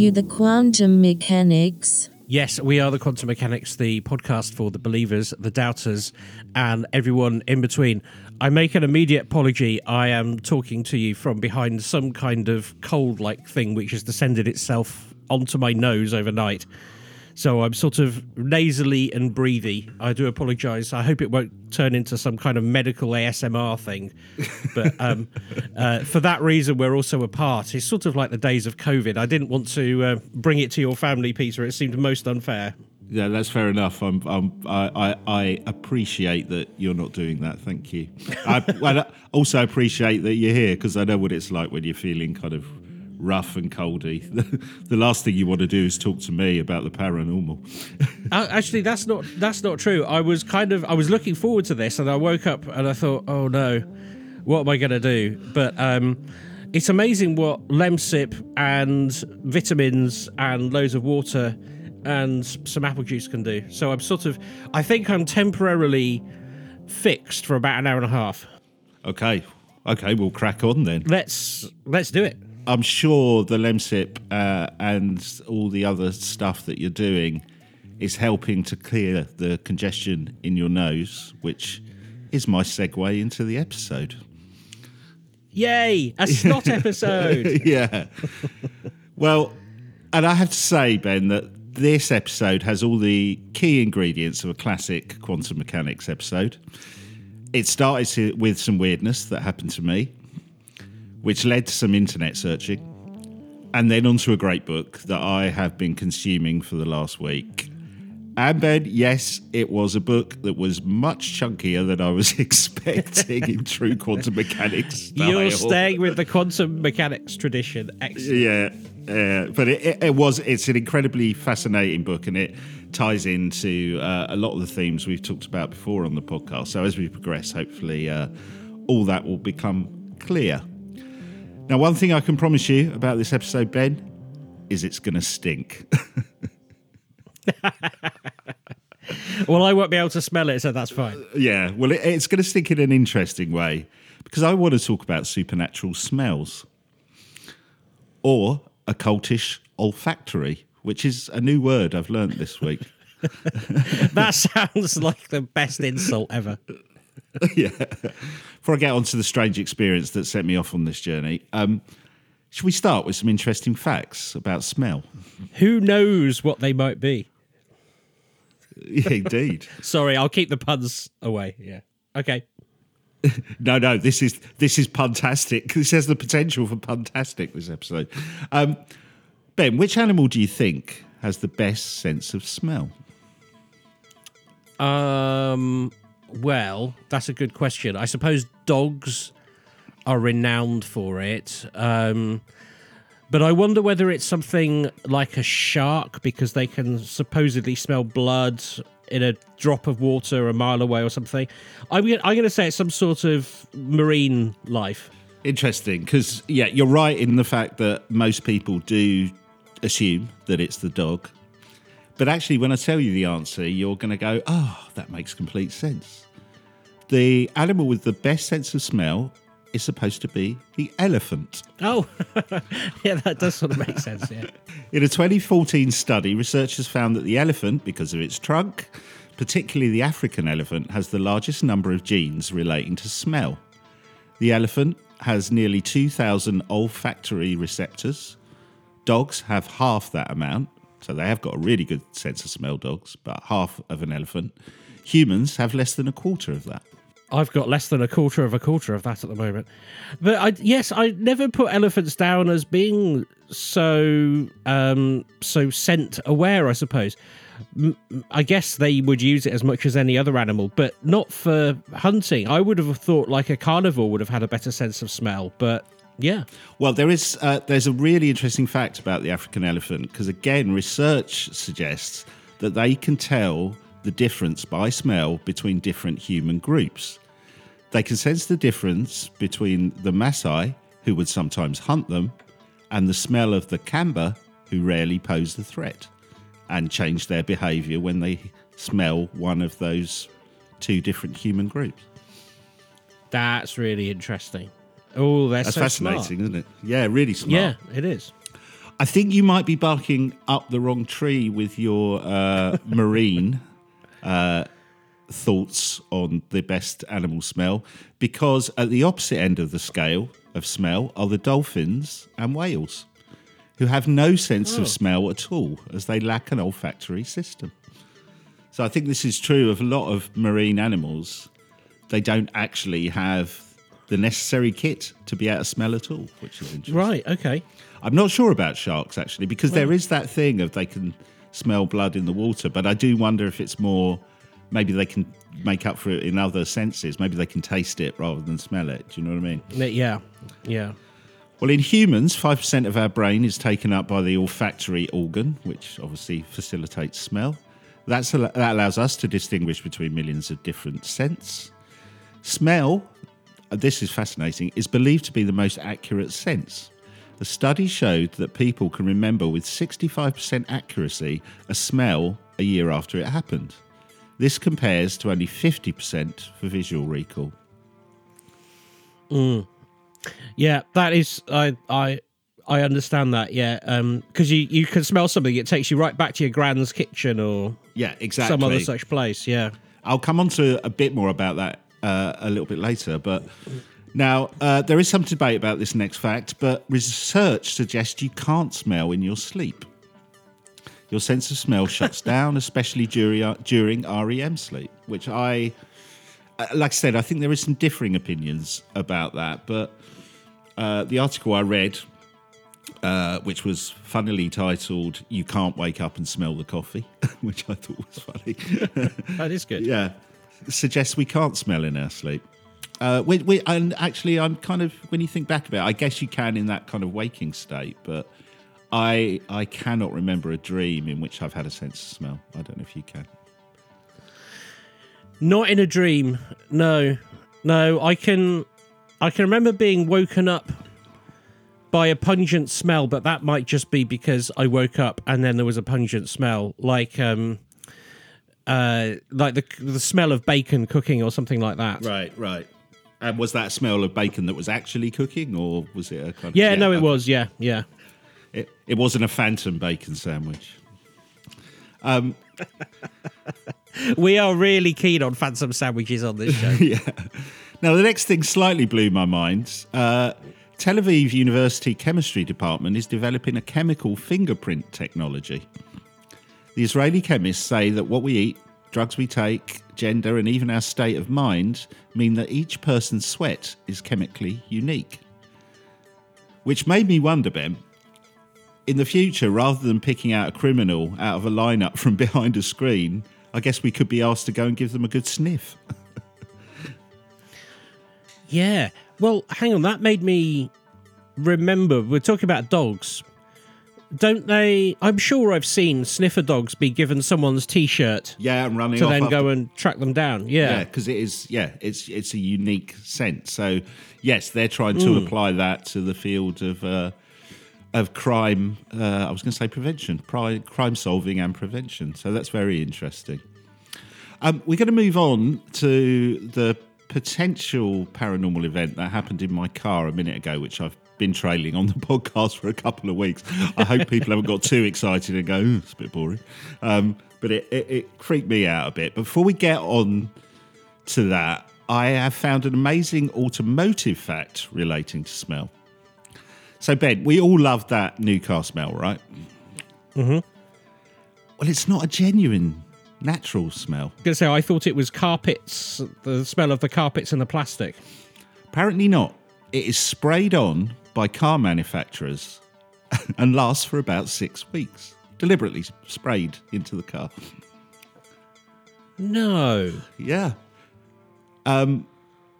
You the quantum mechanics? Yes, we are the Quantum Mechanics, the podcast for the believers, the doubters, and everyone in between. I make an immediate apology. I am talking to you from behind some kind of cold like thing which has descended itself onto my nose overnight. So I'm sort of nasally and breathy. I do apologise. I hope it won't turn into some kind of medical ASMR thing. But um, uh, for that reason, we're also apart. It's sort of like the days of COVID. I didn't want to uh, bring it to your family, Peter. It seemed most unfair. Yeah, that's fair enough. I'm, I'm, I, I, I appreciate that you're not doing that. Thank you. I, I also appreciate that you're here because I know what it's like when you're feeling kind of rough and coldy. the last thing you want to do is talk to me about the paranormal. uh, actually, that's not that's not true. I was kind of I was looking forward to this, and I woke up and I thought, oh no, what am I going to do? But um, it's amazing what Lemsip and vitamins and loads of water and some apple juice can do. So I'm sort of I think I'm temporarily fixed for about an hour and a half. Okay. Okay, we'll crack on then. Let's let's do it. I'm sure the Lemsip uh, and all the other stuff that you're doing is helping to clear the congestion in your nose, which is my segue into the episode. Yay! A snot episode. yeah. Well, and I have to say, Ben, that this episode has all the key ingredients of a classic quantum mechanics episode. It started with some weirdness that happened to me which led to some internet searching, and then onto a great book that I have been consuming for the last week. And Ben, yes, it was a book that was much chunkier than I was expecting in true quantum mechanics. Style. You're staying with the quantum mechanics tradition. Excellent. Yeah, yeah. but it, it, it, was. It's an incredibly fascinating book, and it ties into uh, a lot of the themes we've talked about before on the podcast. So as we progress, hopefully, uh, all that will become clear. Now, one thing I can promise you about this episode, Ben, is it's going to stink. well, I won't be able to smell it, so that's fine. Uh, yeah, well, it, it's going to stink in an interesting way because I want to talk about supernatural smells or occultish olfactory, which is a new word I've learned this week. that sounds like the best insult ever. yeah. Before I get on to the strange experience that set me off on this journey, um, should we start with some interesting facts about smell? Who knows what they might be? Yeah, indeed. Sorry, I'll keep the puns away. Yeah. Okay. no, no, this is this is puntastic. This has the potential for puntastic. This episode, um, Ben. Which animal do you think has the best sense of smell? Um, well, that's a good question. I suppose dogs are renowned for it. Um, but I wonder whether it's something like a shark because they can supposedly smell blood in a drop of water a mile away or something. I'm, I'm going to say it's some sort of marine life. Interesting, because, yeah, you're right in the fact that most people do assume that it's the dog. But actually, when I tell you the answer, you're going to go, oh, that makes complete sense. The animal with the best sense of smell is supposed to be the elephant. Oh, yeah, that does sort of make sense, yeah. In a 2014 study, researchers found that the elephant, because of its trunk, particularly the African elephant, has the largest number of genes relating to smell. The elephant has nearly 2,000 olfactory receptors. Dogs have half that amount, so they have got a really good sense of smell, dogs, but half of an elephant. Humans have less than a quarter of that. I've got less than a quarter of a quarter of that at the moment. But I, yes, I never put elephants down as being so um, so scent aware. I suppose. I guess they would use it as much as any other animal, but not for hunting. I would have thought like a carnivore would have had a better sense of smell, but yeah. Well, there is uh, there's a really interesting fact about the African elephant because again, research suggests that they can tell the difference by smell between different human groups. They can sense the difference between the Maasai, who would sometimes hunt them, and the smell of the Kamba, who rarely pose a threat, and change their behaviour when they smell one of those two different human groups. That's really interesting. Oh, that's, that's so fascinating, smart. isn't it? Yeah, really smart. Yeah, it is. I think you might be barking up the wrong tree with your uh, marine uh, thoughts on the best animal smell, because at the opposite end of the scale of smell are the dolphins and whales, who have no sense Oh. of smell at all, as they lack an olfactory system. So I think this is true of a lot of marine animals. They don't actually have the necessary kit to be able to smell at all, which is interesting. Right. Okay. I'm not sure about sharks actually, because there is that thing of they can smell blood in the water, but I do wonder if it's more maybe they can make up for it in other senses. Maybe they can taste it rather than smell it. Do you know what I mean? Yeah. Yeah. Well, in humans, 5% of our brain is taken up by the olfactory organ, which obviously facilitates smell. That's, that allows us to distinguish between millions of different scents. Smell, this is fascinating, is believed to be the most accurate sense. A study showed that people can remember with 65% accuracy a smell a year after it happened. This compares to only 50% for visual recall. Yeah. That is. I. I. I understand that. Yeah. Um. Because you you can smell something, it takes you right back to your grand's kitchen or Yeah, exactly. some other such place. Yeah. I'll come on to a bit more about that uh, a little bit later. But now, uh, there is some debate about this next fact, but research suggests you can't smell in your sleep. Your sense of smell shuts down, especially during, during REM sleep, which I, uh, like I said, I think there is some differing opinions about that. But uh, the article I read, uh, which was funnily titled "You Can't Wake Up and Smell the Coffee," which I thought was funny. That is good. yeah, suggests we can't smell in our sleep. Uh, we, we, and actually, I'm kind of when you think back about it, I guess you can in that kind of waking state, but I I cannot remember a dream in which I've had a sense of smell. I don't know if you can. Not in a dream. No. No. I can. I can remember being woken up by a pungent smell, but that might just be because I woke up and then there was a pungent smell, like um, uh, like the the smell of bacon cooking or something like that. Right, right. And was that a smell of bacon that was actually cooking, or was it a kind of? Yeah, no, it was. Yeah, yeah. It, it wasn't a phantom bacon sandwich. Um, We are really keen on phantom sandwiches on this show. Yeah. Now, the next thing slightly blew my mind. Uh, Tel Aviv University Chemistry Department is developing a chemical fingerprint technology. The Israeli chemists say that what we eat, drugs we take, gender, and even our state of mind mean that each person's sweat is chemically unique. Which made me wonder, Ben, in the future, rather than picking out a criminal out of a lineup from behind a screen, I guess we could be asked to go and give them a good sniff. Yeah. Well, hang on. That made me remember. We're talking about dogs. Don't they? I'm sure I've seen sniffer dogs be given someone's T-shirt Yeah, and running to then after- go and track them down. Yeah, Yeah. because it is. Yeah, it's it's a unique scent. So yes, they're trying to apply that to the field of uh, of crime. Uh, I was going to say prevention, crime, crime solving and prevention. So that's very interesting. Um, we're going to move on to the potential paranormal event that happened in my car a minute ago, which I've been trailing on the podcast for a couple of weeks. I hope people haven't got too excited and go, it's a bit boring. Um, but it, it, it freaked me out a bit. Before we get on to that, I have found an amazing automotive fact relating to smell. So, Ben, we all love that new car smell, right? Mm-hmm. Well, it's not a genuine, natural smell. gonna say I thought it was carpets, the smell of the carpets and the plastic. Apparently not. It is sprayed on by car manufacturers and lasts for about six weeks. Deliberately sprayed into the car. No. Yeah. Um,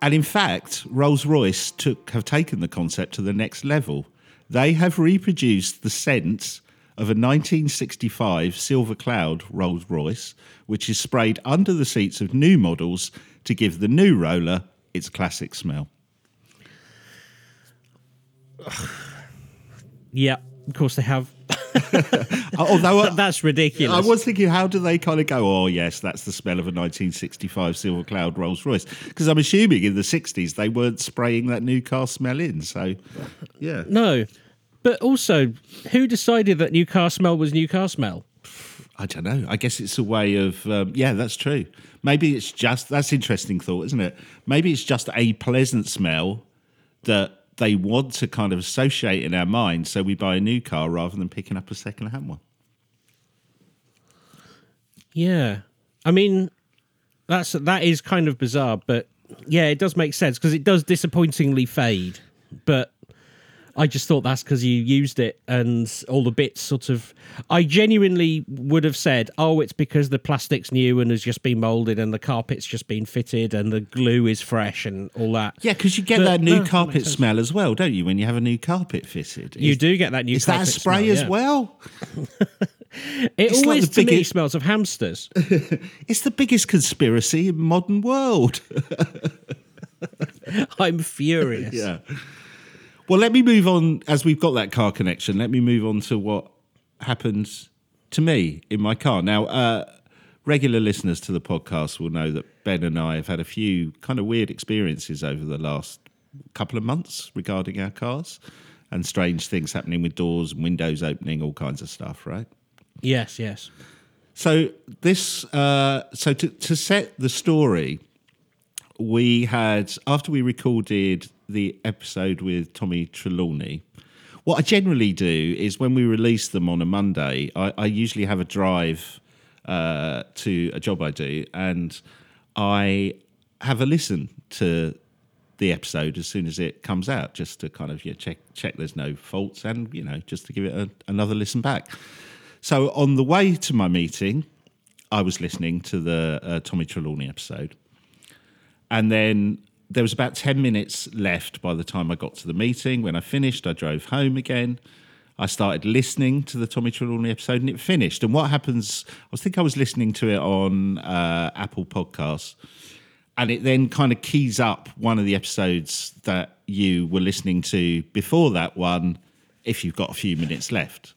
and in fact, Rolls Royce took have taken the concept to the next level. They have reproduced the scent of a 1965 Silver Cloud Rolls Royce, which is sprayed under the seats of new models to give the new roller its classic smell. Yeah. Of course they have. Although I- That's ridiculous. I was thinking, how do they kind of go? Oh, yes, that's the smell of a 1965 Silver Cloud Rolls Royce. Because I'm assuming in the 60s they weren't spraying that new car smell in. So, yeah. No. But also, who decided that new car smell was new car smell? I don't know. I guess it's a way of um, yeah, that's true. Maybe it's just that's interesting thought, isn't it? Maybe it's just a pleasant smell that they want to kind of associate in our mind, so we buy a new car rather than picking up a second-hand one. Yeah, I mean, that's that is kind of bizarre, but yeah, it does make sense because it does disappointingly fade. But I just thought that's because you used it and all the bits sort of. I genuinely would have said, oh, it's because the plastic's new and has just been molded and the carpet's just been fitted and the glue is fresh and all that. Yeah, because you get But- that new no, carpet sense. smell as well, don't you? When you have a new carpet fitted, You Is- do get that new. Is that a spray smell, as yeah. well? It It's like always the to me biggest- smells of hamsters. It's the biggest conspiracy in modern world. I'm furious. Yeah. Well, let me move on as we've got that car connection. Let me move on to what happens to me in my car. Now, uh, regular listeners to the podcast will know that Ben and I have had a few kind of weird experiences over the last couple of months regarding our cars and strange things happening with doors and windows opening, all kinds of stuff, right? Yes. Yes. So this, uh, so to, to set the story, we had after we recorded the episode with Tommy Trelawney. What I generally do is when we release them on a Monday, I, I usually have a drive uh, to a job I do, and I have a listen to the episode as soon as it comes out, just to kind of yeah, check check there's no faults, and you know just to give it a, another listen back. So on the way to my meeting, I was listening to the uh, Tommy Trelawney episode, and then there was about 10 minutes left by the time I got to the meeting. When I finished, I drove home again. I started listening to the Tommy Trelawney episode and it finished. And what happens, I think I was listening to it on uh, Apple Podcasts, and it then kind of keys up one of the episodes that you were listening to before that one if you've got a few minutes left.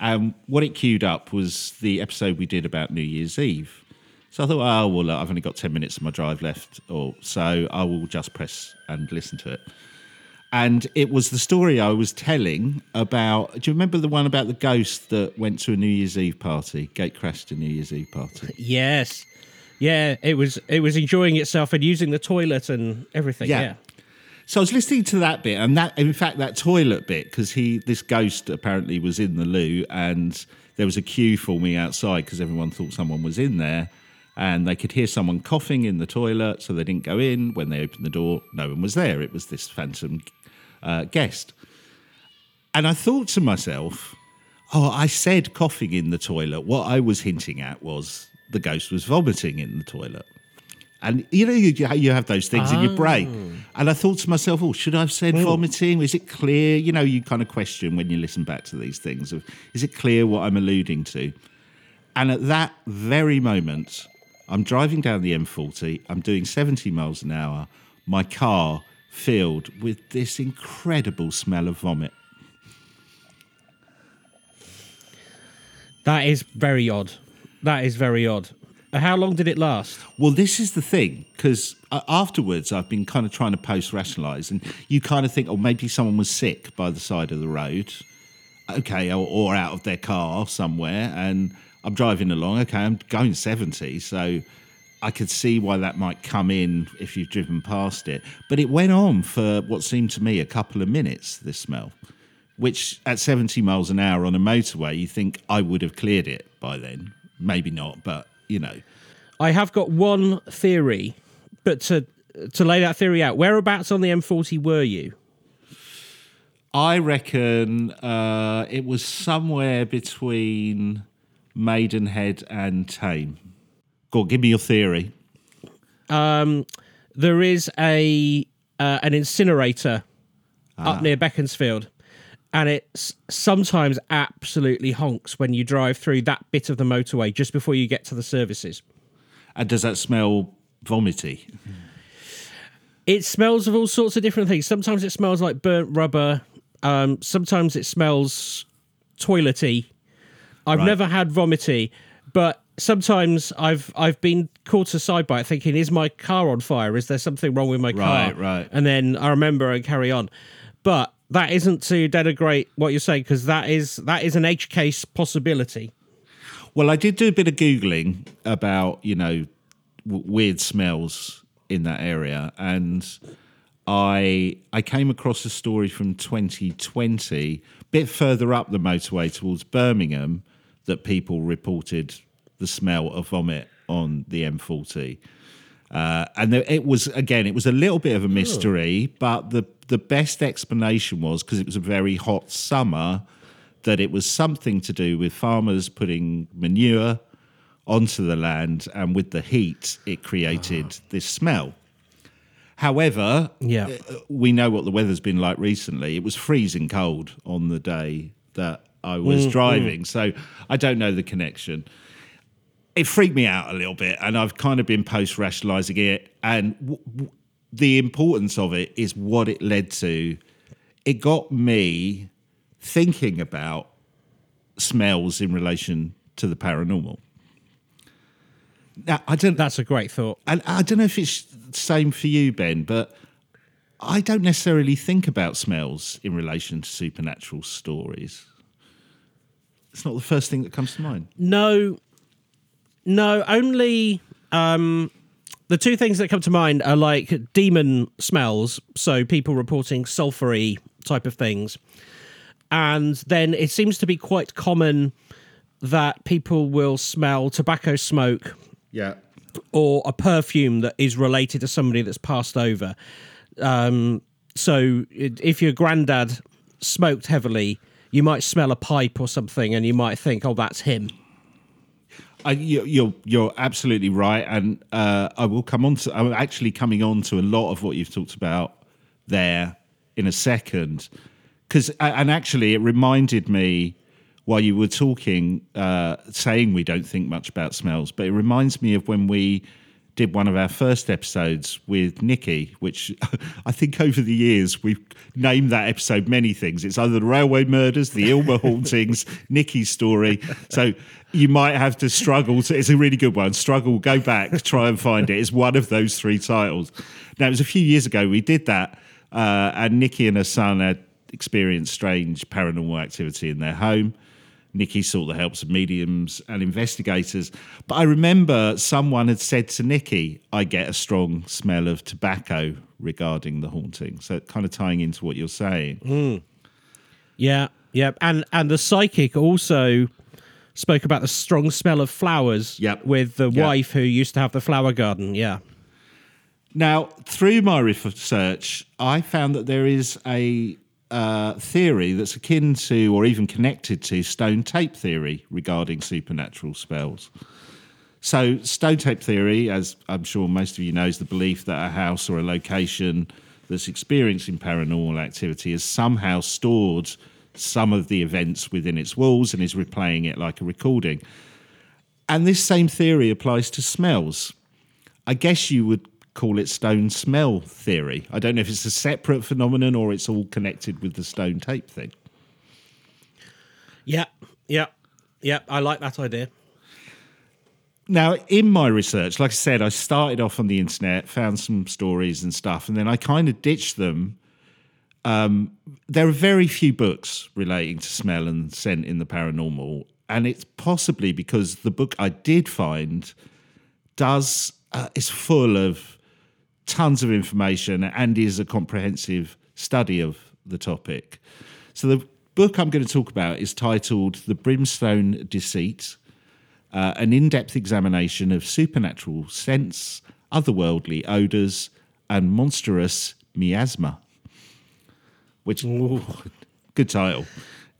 And what it queued up was the episode we did about New Year's Eve. So I thought, oh, well, look, I've only got 10 minutes of my drive left, or so I will just press and listen to it. And it was the story I was telling about. Do you remember the one about the ghost that went to a New Year's Eve party, gate crashed a New Year's Eve party? Yes. Yeah. It was. It was enjoying itself and using the toilet and everything. Yeah. Yeah. So I was listening to that bit, and that, in fact, that toilet bit, because he, this ghost apparently was in the loo, and there was a queue forming outside because everyone thought someone was in there, and they could hear someone coughing in the toilet, so they didn't go in. When they opened the door, no one was there. It was this phantom uh, guest, and I thought to myself, "Oh, I said coughing in the toilet. What I was hinting at was the ghost was vomiting in the toilet." And you know, you, you have those things in your brain. And I thought to myself, oh, should I have said vomiting? Is it clear? You know, you kind of question when you listen back to these things of, is it clear what I'm alluding to? And at that very moment, I'm driving down the M40, I'm doing 70 miles an hour, my car filled with this incredible smell of vomit. That is very odd. That is very odd. Uh, How long did it last? Well, this is the thing because afterwards I've been kind of trying to post rationalize, and you kind of think, oh, maybe someone was sick by the side of the road, okay, or, or out of their car somewhere, and I'm driving along. Okay, I'm going 70, so I could see why that might come in if you've driven past it. But it went on for what seemed to me a couple of minutes. This smell, which at 70 miles an hour on a motorway, you think I would have cleared it by then. Maybe not, but you know. I have got one theory, but to to lay that theory out, whereabouts on the M40 were you? I reckon uh, it was somewhere between Maidenhead and Thame. Go on, give me your theory. Um, there is a uh, an incinerator up near Beaconsfield, and it sometimes absolutely honks when you drive through that bit of the motorway just before you get to the services. And does that smell vomity? It smells of all sorts of different things. Sometimes it smells like burnt rubber. Um, sometimes it smells toilety. I've Right. never had vomity, but sometimes I've I've been caught aside by it, thinking, "Is my car on fire? Is there something wrong with my car?" Right, right. And then I remember and carry on. But that isn't to denigrate what you're saying because that is that is an edge case possibility. Well, I did do a bit of googling about you know w- weird smells in that area, and I I came across a story from 2020, a bit further up the motorway towards Birmingham, that people reported the smell of vomit on the M40. Uh, and there, it was again, it was a little bit of a mystery, but the the best explanation was because it was a very hot summer that it was something to do with farmers putting manure onto the land, and with the heat, it created this smell. However, Yeah. uh, we know what the weather's been like recently. It was freezing cold on the day that I was mm, driving, mm. so I don't know the connection. It freaked me out a little bit, and I've kind of been post rationalizing it. And w- w- the importance of it is what it led to. It got me thinking about smells in relation to the paranormal. Now, I don't. That's a great thought. And I don't know if it's the same for you, Ben, but I don't necessarily think about smells in relation to supernatural stories. It's not the first thing that comes to mind. No, no, only um, the two things that come to mind are like demon smells, so people reporting sulfury type of things. And then it seems to be quite common that people will smell tobacco smoke Yeah. or a perfume that is related to somebody that's passed over. Um, so it, if your granddad smoked heavily, you might smell a pipe or something, and you might think, "Oh, that's him." You, you're you're absolutely right, and uh, I will come on to. I'm actually coming on to a lot of what you've talked about there in a second, because and actually it reminded me while you were talking, uh, saying we don't think much about smells, but it reminds me of when we did one of our first episodes with Nikki, which I think over the years we've named that episode many things. It's either the railway murders, the Ilma hauntings, Nikki's story. So you might have to struggle to. It's a really good one. Struggle, go back, try and find it. It's one of those three titles. Now it was a few years ago we did that, uh, and Nikki and her son had experienced strange paranormal activity in their home. Nikki sought the helps of mediums and investigators. But I remember someone had said to Nikki, I get a strong smell of tobacco regarding the haunting. So kind of tying into what you're saying. Hmm. Yeah, yeah, and and the psychic also spoke about the strong smell of flowers. Yep. with the Yep. wife who used to have the flower garden. Yeah, Now, through my research, I found that there is a theory that's akin to or even connected to stone tape theory regarding supernatural spells. So, stone tape theory, as I'm sure most of you know, is the belief that a house or a location that's experiencing paranormal activity has somehow stored some of the events within its walls and is replaying it like a recording. And this same theory applies to smells. I guess you would call it stone smell theory. I don't know if it's a separate phenomenon or it's all connected with the stone tape thing. yeah, yeah, yeah. I like that idea. Now, in my research, like I said, I started off on the internet, found some stories and stuff, and then I kind of ditched them. Um, there are very few books relating to smell and scent in the paranormal, and it's possibly because the book I did find does uh, is full of tons of information and is a comprehensive study of the topic. So the book I'm going to talk about is titled "The Brimstone Deceit." uh, an in depth examination of supernatural scents, otherworldly odours, and monstrous miasma. Which, good title.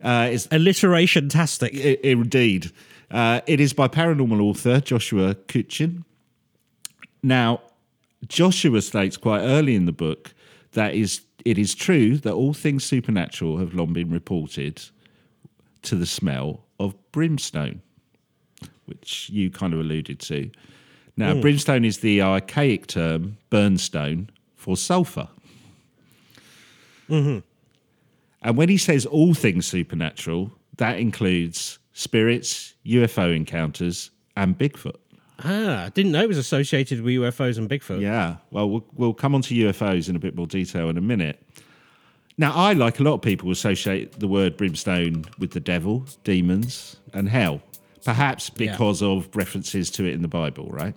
Uh, it's, Alliteration tastic. indeed. Uh, it is by paranormal author Joshua Cutchin. Now, Joshua states quite early in the book that is it is true that all things supernatural have long been reported to the smell of brimstone which you kind of alluded to. Now, hmm. brimstone is the archaic term burnstone for sulfur. Mm-hmm. And when he says all things supernatural, that includes spirits, UFO encounters, and Bigfoot. Ah, I didn't know it was associated with UFOs and Bigfoot. Yeah, well, we'll, we'll come on to UFOs in a bit more detail in a minute. Now, I, like a lot of people, associate the word brimstone with the devil, demons, and hell, perhaps Yeah. because of references to it in the Bible, right?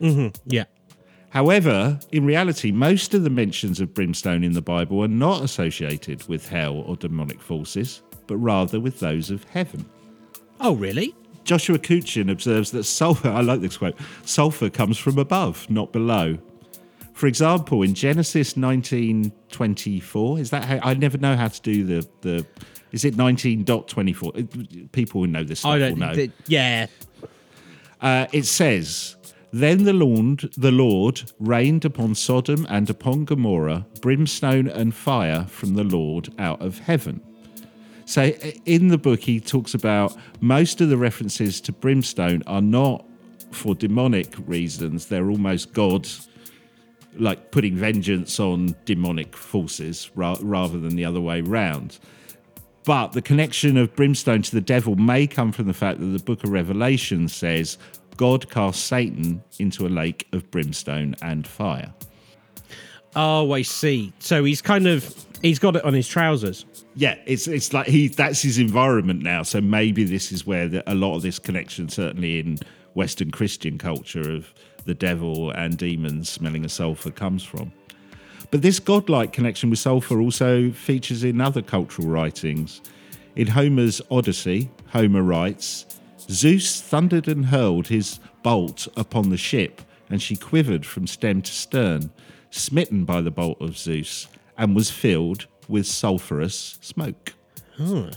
Mm-hmm. Yeah. However, in reality, most of the mentions of brimstone in the Bible are not associated with hell or demonic forces, but rather with those of heaven. Oh, really? Joshua Cutchin observes that sulfur, I like this quote, sulfur comes from above, not below. For example, in Genesis 1924, is that how, I never know how to do the, the is it 19.24? People who know this stuff I don't. know. th- yeah. Uh, it says, Then the Lord, the Lord rained upon Sodom and upon Gomorrah brimstone and fire from the Lord out of heaven. So uh, in the book, he talks about most of the references to brimstone are not for demonic reasons, they're almost God's. Like putting vengeance on demonic forces ra- rather than the other way round. But the connection of brimstone to the devil may come from the fact that the book of Revelation says God cast Satan into a lake of brimstone and fire. Oh, I see. So he's kind of he's got it on his trousers. Yeah, it's it's like he that's his environment now. So maybe this is where the, a lot of this connection, certainly in Western Christian culture, of the devil and demons smelling of sulfur comes from. But this godlike connection with sulfur also features in other cultural writings. In Homer's Odyssey, Homer writes, Zeus thundered and hurled his bolt upon the ship, and she quivered from stem to stern, smitten by the bolt of Zeus, and was filled with sulphurous smoke. Hmm.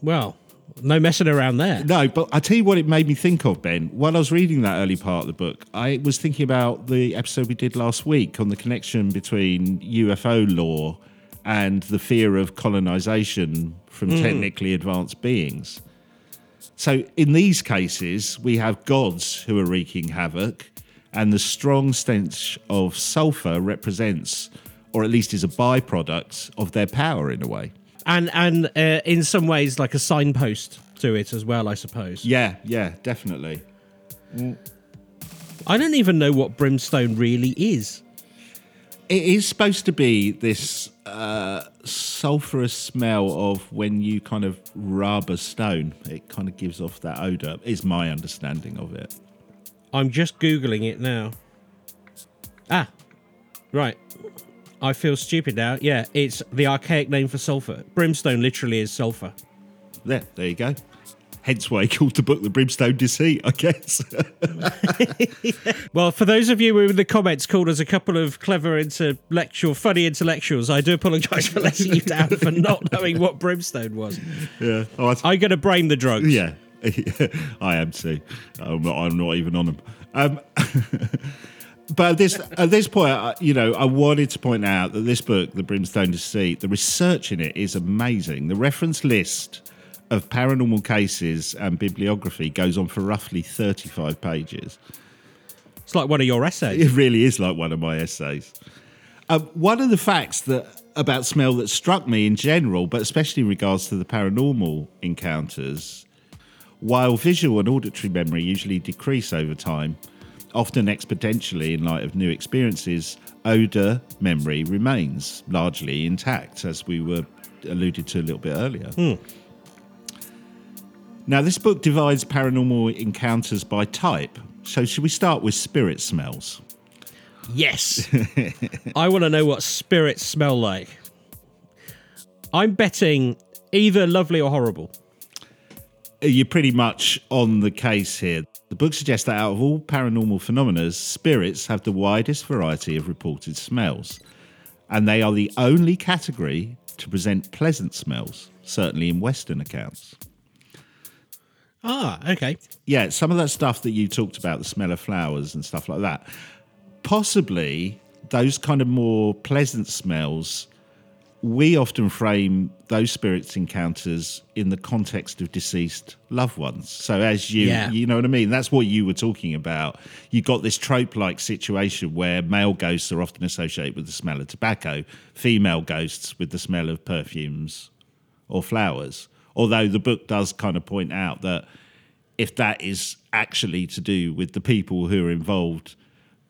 Well, no messing around there. No, but I tell you what it made me think of, Ben. While I was reading that early part of the book, I was thinking about the episode we did last week on the connection between UFO lore and the fear of colonization from hmm. technically advanced beings. So, in these cases, we have gods who are wreaking havoc, and the strong stench of sulfur represents, or at least is a byproduct of their power in a way. And and uh, in some ways like a signpost to it as well, I suppose. Yeah, yeah, definitely. I don't even know what brimstone really is. It is supposed to be this uh, sulphurous smell of when you kind of rub a stone. It kind of gives off that odor. Is my understanding of it. I'm just googling it now. Ah, right. I feel stupid now. Yeah, it's the archaic name for sulfur. Brimstone literally is sulfur. There, there you go. Hence why he called the book "The Brimstone Deceit," I guess. Well, for those of you who in the comments called us a couple of clever intellectual, funny intellectuals, I do apologise for letting you down for not knowing what brimstone was. yeah. Oh, I th- I'm going to blame the drugs. yeah. I am too. I'm not, I'm not even on them. Um, but at this at this point, you know, I wanted to point out that this book, The Brimstone Deceit, the research in it is amazing. The reference list of paranormal cases and bibliography goes on for roughly 35 pages. It's like one of your essays. It really is like one of my essays. Um, one of the facts that about smell that struck me in general, but especially in regards to the paranormal encounters, while visual and auditory memory usually decrease over time, often exponentially in light of new experiences, odor memory remains largely intact, as we were alluded to a little bit earlier. Hmm. Now, this book divides paranormal encounters by type. So, should we start with spirit smells? Yes. I want to know what spirits smell like. I'm betting either lovely or horrible. You're pretty much on the case here. The book suggests that out of all paranormal phenomena, spirits have the widest variety of reported smells, and they are the only category to present pleasant smells, certainly in Western accounts. Ah, okay. Yeah, some of that stuff that you talked about, the smell of flowers and stuff like that, possibly those kind of more pleasant smells, we often frame those spirits encounters in the context of deceased loved ones. So as you Yeah. you know what I mean? That's what you were talking about. You got this trope like situation where male ghosts are often associated with the smell of tobacco, female ghosts with the smell of perfumes or flowers. Although the book does kind of point out that if that is actually to do with the people who are involved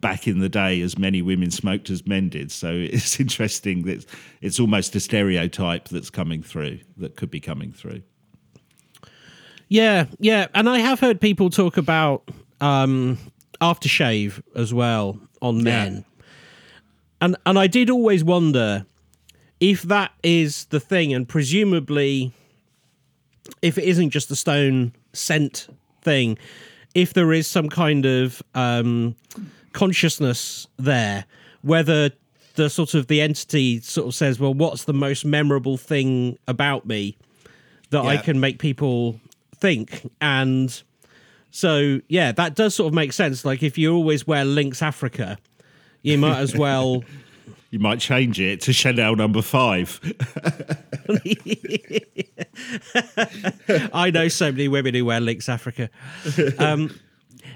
back in the day as many women smoked as men did. So it's interesting that it's almost a stereotype that's coming through, that could be coming through. Yeah, yeah, and I have heard people talk about um, aftershave as well on men, and and I did always wonder if that is the thing, and presumably, if it isn't just a stone scent thing, if there is some kind of um, consciousness there, whether the sort of the entity sort of says, well, what's the most memorable thing about me that I can make people think? And so yeah that does sort of make sense. Like if you always wear lynx africa you might as well You might change it to Chanel number five. i know so many women who wear lynx africa. Um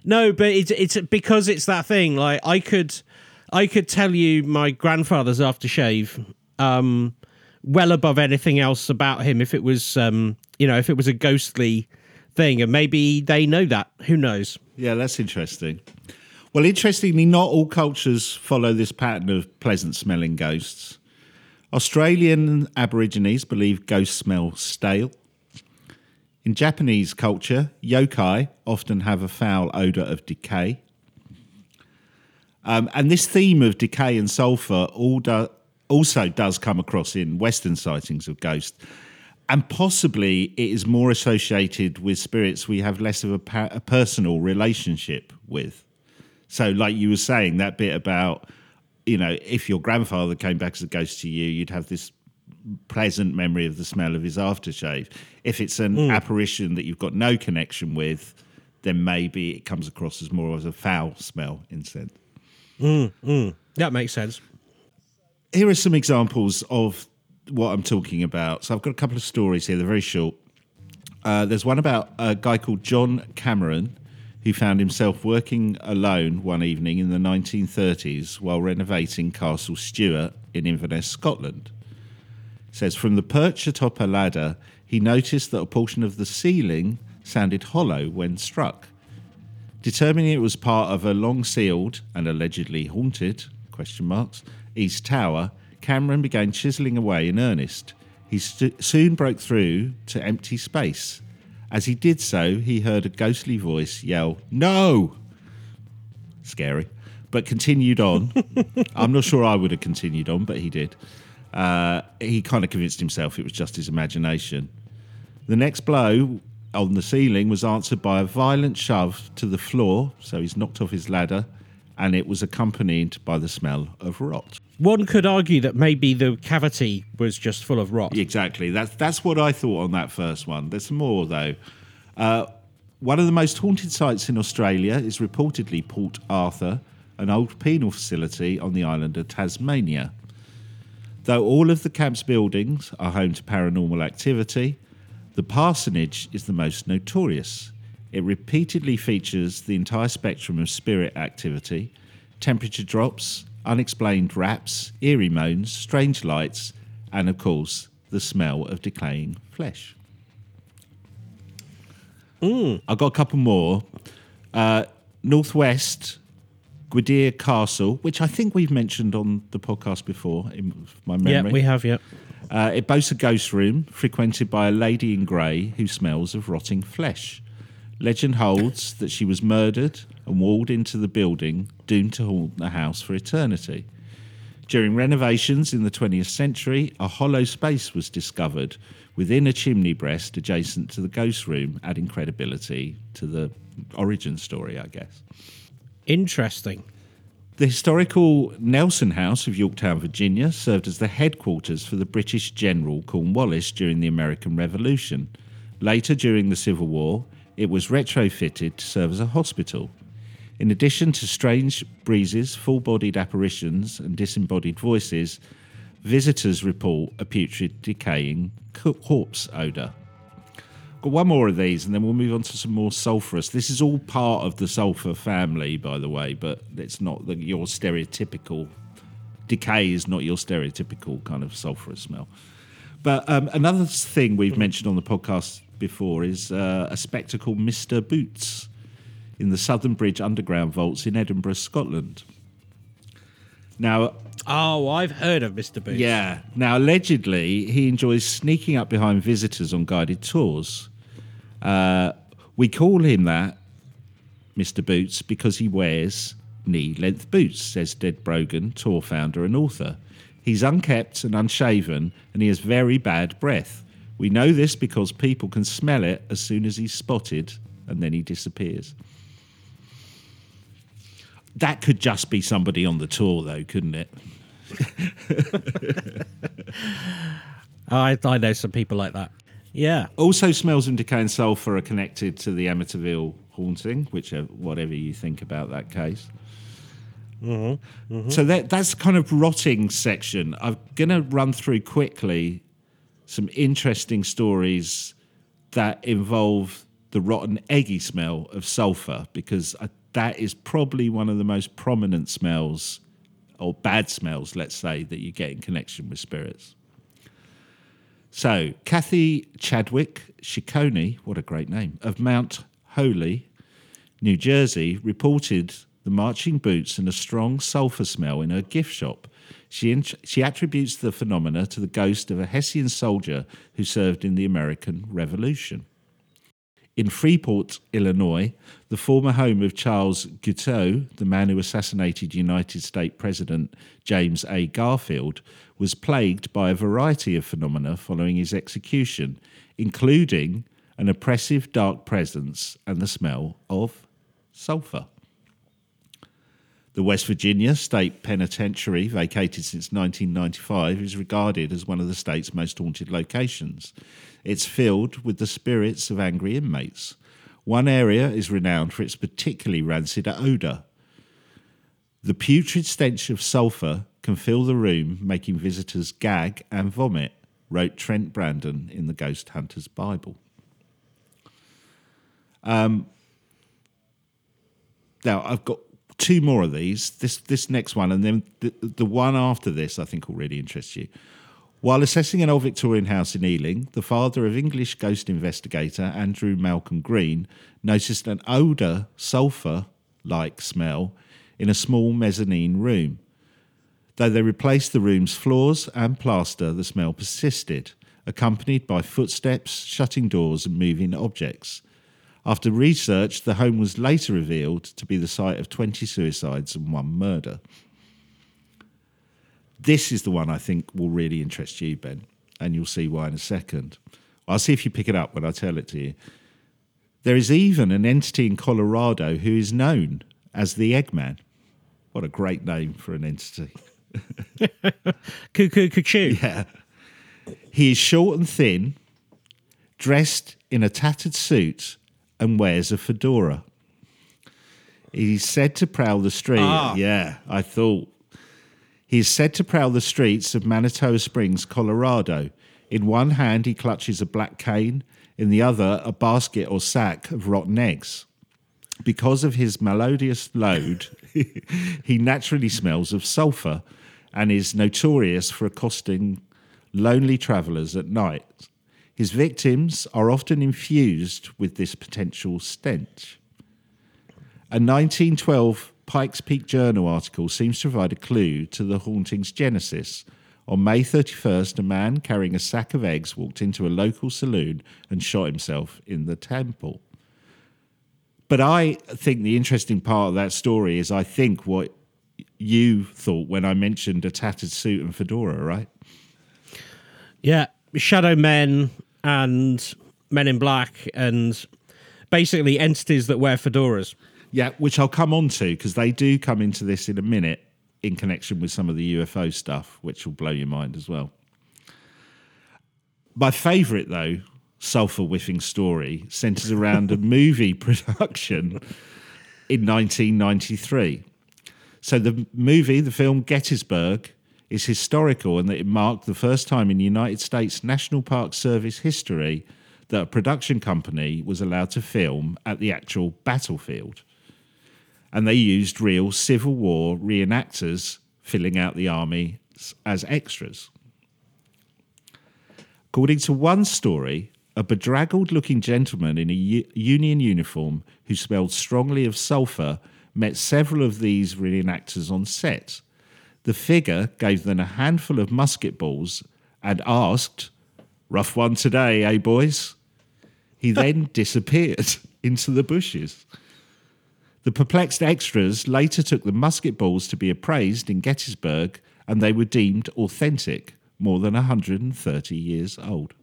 no but it's it's because it's that thing like i could i could tell you my grandfather's aftershave um well above anything else about him if it was um you know if it was a ghostly thing and maybe they know that who knows Yeah, that's interesting. Well, interestingly, not all cultures follow this pattern of pleasant smelling ghosts. Australian Aborigines believe ghosts smell stale. In Japanese culture, yokai often have a foul odour of decay. Um, and this theme of decay and sulphur all do, also does come across in Western sightings of ghosts. And possibly it is more associated with spirits we have less of a, pa- a personal relationship with. So, like you were saying, that bit about, you know, if your grandfather came back as a ghost to you, you'd have this pleasant memory of the smell of his aftershave. If it's an mm. apparition that you've got no connection with, then maybe it comes across as more of a foul smell instead. Mm, mm. that makes sense Here are some examples of what I'm talking about. So I've got a couple of stories here. They're very short. Uh, there's one about a guy called John Cameron who found himself working alone one evening in the 1930s while renovating Castle Stuart in Inverness, Scotland. Says from the perch atop a ladder, he noticed that a portion of the ceiling sounded hollow when struck. Determining it was part of a long sealed and allegedly haunted question marks East Tower, Cameron began chiseling away in earnest. He st- soon broke through to empty space. As he did so, he heard a ghostly voice yell, "No!" Scary, but continued on. I'm not sure I would have continued on, but he did. Uh, he kind of convinced himself it was just his imagination. The next blow on the ceiling was answered by a violent shove to the floor, so he's knocked off his ladder, and it was accompanied by the smell of rot. one could argue that maybe the cavity was just full of rot Exactly. That's that's what I thought on that first one. There's more though. Uh, one of the most haunted sites in Australia is reportedly Port Arthur, an old penal facility on the island of Tasmania. Though all of the camp's buildings are home to paranormal activity, the parsonage is the most notorious. It repeatedly features the entire spectrum of spirit activity temperature drops, unexplained raps, eerie moans, strange lights, and of course, the smell of decaying flesh. I've got a couple more. Uh, Northwest Gwydir Castle, which I think we've mentioned on the podcast before, in my memory. yeah we have yeah Uh, it boasts a ghost room frequented by a lady in grey who smells of rotting flesh. Legend holds that she was murdered and walled into the building, doomed to haunt the house for eternity. During renovations in the 20th century, a hollow space was discovered within a chimney breast adjacent to the ghost room, adding credibility to the origin story, I guess. Interesting The historical Nelson House of Yorktown, Virginia, served as the headquarters for the British General Cornwallis during the American Revolution. Later, during the Civil War, it was retrofitted to serve as a hospital. In addition to strange breezes, full bodied apparitions, and disembodied voices, visitors report a putrid, decaying corpse odour. Got one more of these, and then we'll move on to some more sulphurous. This is all part of the sulphur family, by the way, but it's not the, your stereotypical. Decay is not your stereotypical kind of sulphurous smell. But um, another thing we've mentioned on the podcast before is uh, a spectacle, Mr. Boots, in the Southern Bridge Underground vaults in Edinburgh, Scotland. Now, Oh, I've heard of Mr. Boots. yeah. Now, allegedly, he enjoys sneaking up behind visitors on guided tours. Uh, we call him that, Mr. Boots, because he wears knee length boots, says Ded Brogan, tour founder and author. He's unkept and unshaven, and he has very bad breath. We know this because people can smell it as soon as he's spotted, and then he disappears. That could just be somebody on the tour, though, couldn't it? I, I know some people like that. Yeah. Also, smells of decay and sulphur are connected to the Amityville haunting, which are whatever you think about that case. Mm-hmm, mm-hmm. So that that's kind of rotting section. I'm going to run through quickly some interesting stories that involve the rotten, eggy smell of sulphur because I, that is probably one of the most prominent smells or bad smells, let's say, that you get in connection with spirits. So, Kathy Chadwick Shikoni, what a great name, of Mount Holly, New Jersey, reported the marching boots and a strong sulphur smell in her gift shop. She, in- she attributes the phenomena to the ghost of a Hessian soldier who served in the American Revolution. In Freeport, Illinois, the former home of Charles Guiteau, the man who assassinated United States President James A. Garfield, was plagued by a variety of phenomena following his execution, including an oppressive dark presence and the smell of sulphur. The West Virginia State Penitentiary, vacated since 1995, is regarded as one of the state's most haunted locations. It's filled with the spirits of angry inmates. One area is renowned for its particularly rancid odour. The putrid stench of sulphur can fill the room, making visitors gag and vomit, wrote Trent Brandon in the Ghost Hunter's Bible. Um, now I've got two more of these. This this next one, and then the, the one after this, I think will really interest you. While assessing an old Victorian house in Ealing, the father of English ghost investigator Andrew Malcolm Green noticed an odour, sulphur-like smell, in a small mezzanine room. Though they replaced the room's floors and plaster, the smell persisted, accompanied by footsteps, shutting doors, and moving objects. After research, the home was later revealed to be the site of 20 suicides and one murder. This is the one I think will really interest you, Ben, and you'll see why in a second. I'll see if you pick it up when I tell it to you. There is even an entity in Colorado who is known as the Eggman. What a great name for an entity. Cuckoo, cuckoo. Yeah. He is short and thin, dressed in a tattered suit, and wears a fedora. He's said to prowl the street. Ah. Yeah, I thought. He is said to prowl the streets of Manitou Springs, Colorado. In one hand, he clutches a black cane, in the other, a basket or sack of rotten eggs. Because of his melodious load, he naturally smells of sulphur and is notorious for accosting lonely travellers at night. His victims are often infused with this potential stench. A 1912 Pikes Peak Journal article seems to provide a clue to the haunting's genesis. On May 31st, a man carrying a sack of eggs walked into a local saloon and shot himself in the temple. But I think the interesting part of that story is I think what you thought when I mentioned a tattered suit and fedora, right? Yeah, shadow men and men in black and basically entities that wear fedoras. Yeah, which I'll come on to because they do come into this in a minute in connection with some of the UFO stuff, which will blow your mind as well. My favourite, though, sulphur whiffing story centres around a movie production in 1993. So the movie, the film Gettysburg, is historical in that it marked the first time in United States National Park Service history that a production company was allowed to film at the actual battlefield. And they used real Civil War reenactors filling out the army as extras. According to one story, a bedraggled looking gentleman in a U- Union uniform who smelled strongly of sulphur met several of these reenactors on set. The figure gave them a handful of musket balls and asked, Rough one today, eh, boys? He then disappeared into the bushes. The perplexed extras later took the musket balls to be appraised in Gettysburg and they were deemed authentic, more than 130 years old.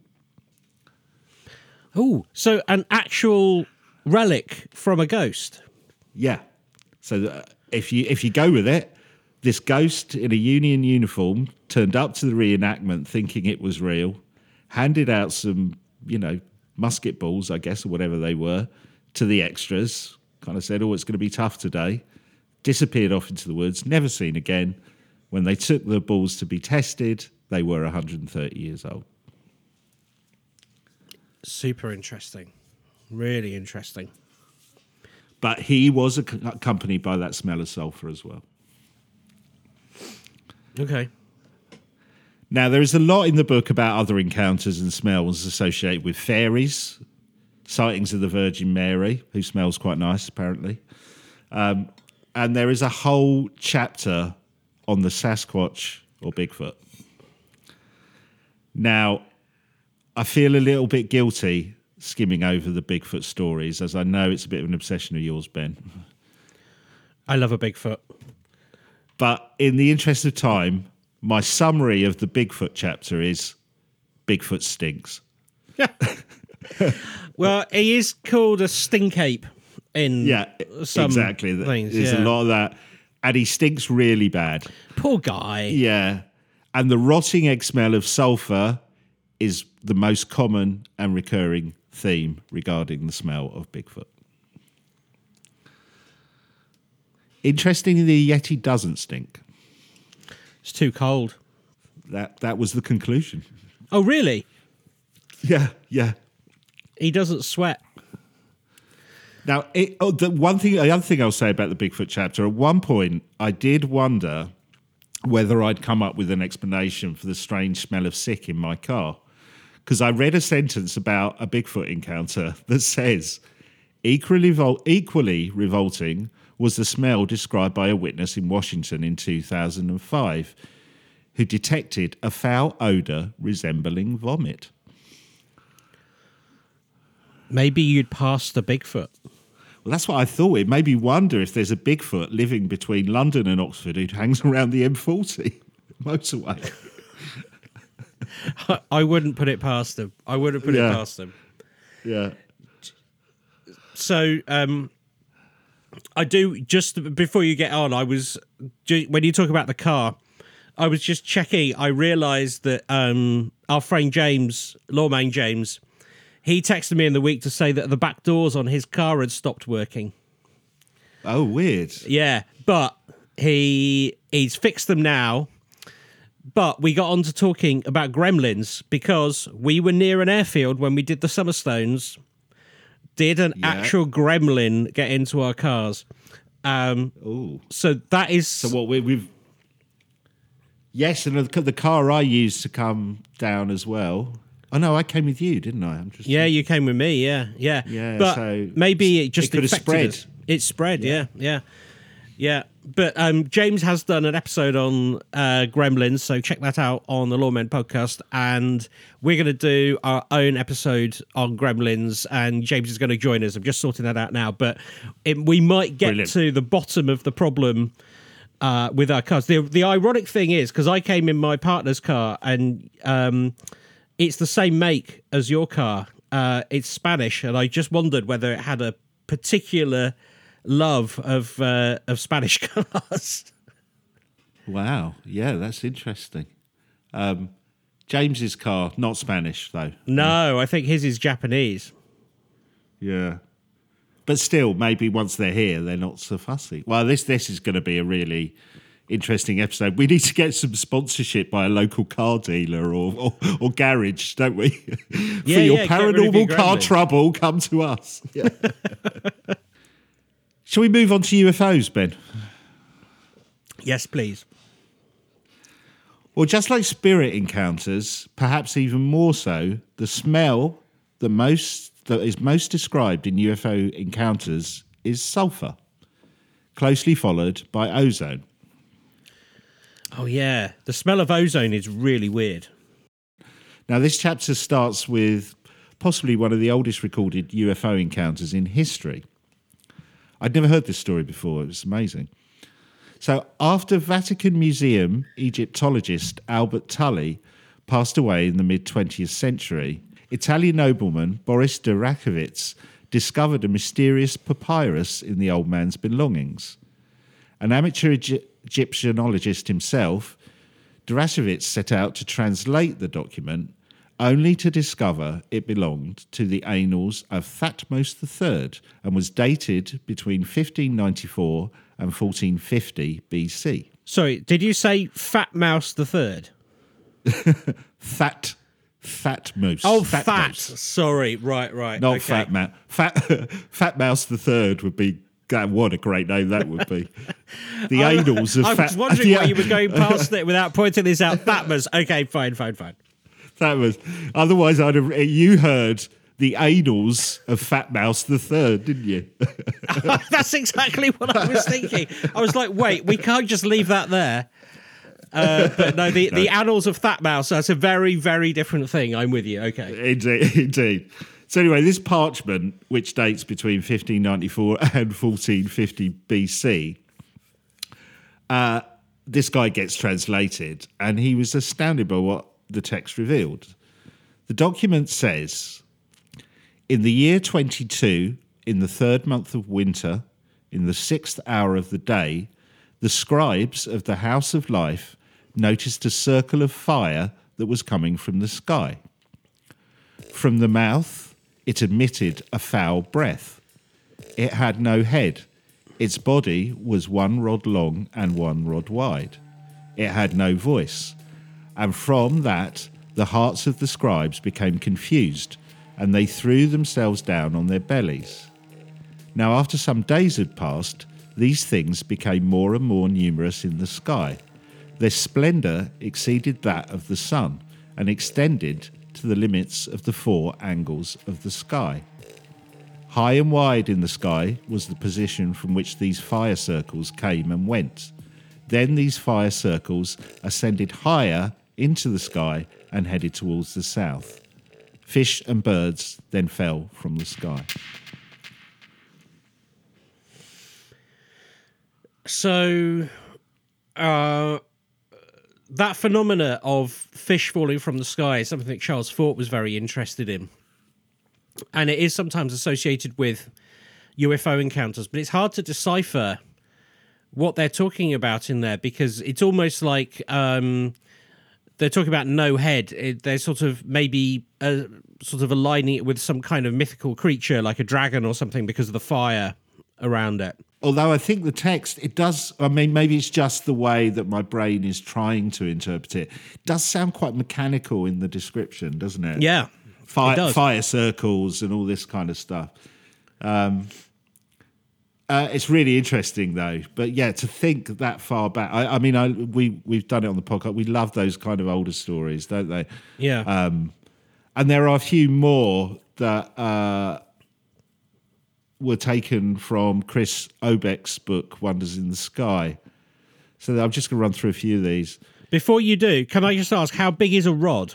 Oh, so an actual relic from a ghost. Yeah. So uh, if you if you go with it, this ghost in a Union uniform turned up to the reenactment thinking it was real, handed out some, you know, musket balls, I guess, or whatever they were, to the extras. Kind of said, "Oh, it's going to be tough today." Disappeared off into the woods, never seen again. When they took the balls to be tested, they were 130 years old. Super interesting. Really interesting. But he was ac- accompanied by that smell of sulfur as well. Okay. Now, there is a lot in the book about other encounters and smells associated with fairies, sightings of the Virgin Mary, who smells quite nice, apparently. Um, and there is a whole chapter on the Sasquatch or Bigfoot. Now, I feel a little bit guilty skimming over the Bigfoot stories, as I know it's a bit of an obsession of yours, Ben. I love a Bigfoot. But in the interest of time, my summary of the Bigfoot chapter is Bigfoot stinks. Well, he is called a stink ape in Yeah, some exactly. things. There's yeah. a lot of that. And he stinks really bad. Poor guy. Yeah. And the rotting egg smell of sulfur is the most common and recurring theme regarding the smell of Bigfoot. Interestingly, the Yeti doesn't stink. It's too cold. That that was the conclusion. Oh, really? Yeah, yeah. He doesn't sweat. Now, it, oh, the one thing, the other thing I'll say about the Bigfoot chapter, at one point, I did wonder whether I'd come up with an explanation for the strange smell of sick in my car. Because I read a sentence about a Bigfoot encounter that says, equally, revol- equally revolting was the smell described by a witness in Washington in 2005 who detected a foul odour resembling vomit. Maybe you'd pass the Bigfoot. Well, that's what I thought. It made me wonder if there's a Bigfoot living between London and Oxford who hangs around the M40 motorway. I wouldn't put it past him. I wouldn't put Yeah. it past him. Yeah. So, um, I do just before you get on. I was when you talk about the car, I was just checking. I realised that um, our friend James, Lawman James, he texted me in the week to say that the back doors on his car had stopped working. Oh, weird. Yeah, but he he's fixed them now. But we got on to talking about gremlins because we were near an airfield when we did the Summerstones. Did an Yeah. actual gremlin get into our cars? Um, Oh. so that is So what we, we've. Yes, and the, the car I used to come down as well. Oh no, I came with you, didn't I? I'm just yeah. You came with me, yeah, yeah, Yeah, But so maybe it just it could have spread. us. It spread, yeah, yeah, yeah. Yeah, but um, James has done an episode on uh, Gremlins, so check that out on the Lawmen podcast. And we're going to do our own episode on Gremlins, and James is going to join us. I'm just sorting that out now, but it, we might get Brilliant. to the bottom of the problem uh, with our cars. The the ironic thing is because I came in my partner's car and um, it's the same make as your car. Uh, it's Spanish, and I just wondered whether it had a particular love of uh, of Spanish cars. Wow. Yeah, that's interesting. Um, James's car, not Spanish though. no, I think his is Japanese. Yeah. But still, maybe once they're here, they're not so fussy. Well, this this is going to be a really interesting episode. We need to get some sponsorship by a local car dealer or or, or garage, don't we? For Yeah, your yeah, get rid your paranormal car trouble, come to us. Yeah. Shall we move on to UFOs, Ben? Yes, please. Well, just like spirit encounters, perhaps even more so, the smell the most that is most described in UFO encounters is sulfur, closely followed by ozone. Oh yeah, the smell of ozone is really weird. Now, this chapter starts with possibly one of the oldest recorded UFO encounters in history. I'd never heard this story before, it was amazing. So, after Vatican Museum Egyptologist Albert Tully passed away in the mid 20th century, Italian nobleman Boris de Rachewiltz discovered a mysterious papyrus in the old man's belongings. An amateur Egy- Egyptianologist himself, de Rachewiltz set out to translate the document, only to discover it belonged to the annals of Thutmose III and was dated between 1594 and 1450 BC. Sorry, did you say Fat Mouse the Third? Fat, fat mouse. Oh, fat. mouse. Sorry, right, right. not okay. fat mouse. Fat, fat mouse the third would be. God, what a great name that would be. The annals of I fat. was wondering yeah, why you were going past it without pointing this out. Fat Mouse. Okay, fine, fine, fine. That was. Otherwise, I'd have. You heard the annals of Fat Mouse the third, didn't you? That's exactly what I was thinking. I was like, wait, we can't just leave that there. Uh, but no, the, the annals of Fat Mouse, that's a very, very different thing. I'm with you. Okay. Indeed, indeed. So anyway, this parchment, which dates between 1594 and 1450 BC, uh, this guy gets translated, and he was astounded by what the text revealed. The document says, "In the year 22, in the third month of winter, in the sixth hour of the day, the scribes of the House of Life noticed a circle of fire that was coming from the sky." From the mouth, it emitted a foul breath. It had no head. Its body was one rod long and one rod wide. It had no voice. And from that, the hearts of the scribes became confused, and they threw themselves down on their bellies. Now, after some days had passed, these things became more and more numerous in the sky. Their splendour exceeded that of the sun and extended to the limits of the four angles of the sky. High and wide in the sky was the position from which these fire circles came and went. Then these fire circles ascended higher into the sky and headed towards the south. Fish and birds then fell from the sky. So, uh, that phenomena of fish falling from the sky is something that Charles Fort was very interested in. And it is sometimes associated with UFO encounters, but it's hard to decipher what they're talking about in there because it's almost like um, they're talking about no head. It, they're sort of maybe uh, sort of aligning it with some kind of mythical creature like a dragon or something because of the fire around it. Although I think the text, it does, I mean, maybe it's just the way that my brain is trying to interpret it. It does sound quite mechanical in the description, doesn't it? Yeah. Fire, it fire circles and all this kind of stuff. Um, uh, it's really interesting though, but yeah, to think that far back. I, I mean, I, we we've done it on the podcast. We love those kind of older stories, don't they? Yeah. Um, and there are a few more that uh, were taken from Chris Aubeck's book "Wonders in the Sky." So I'm just going to run through a few of these. Before you do, can I just ask how big is a rod?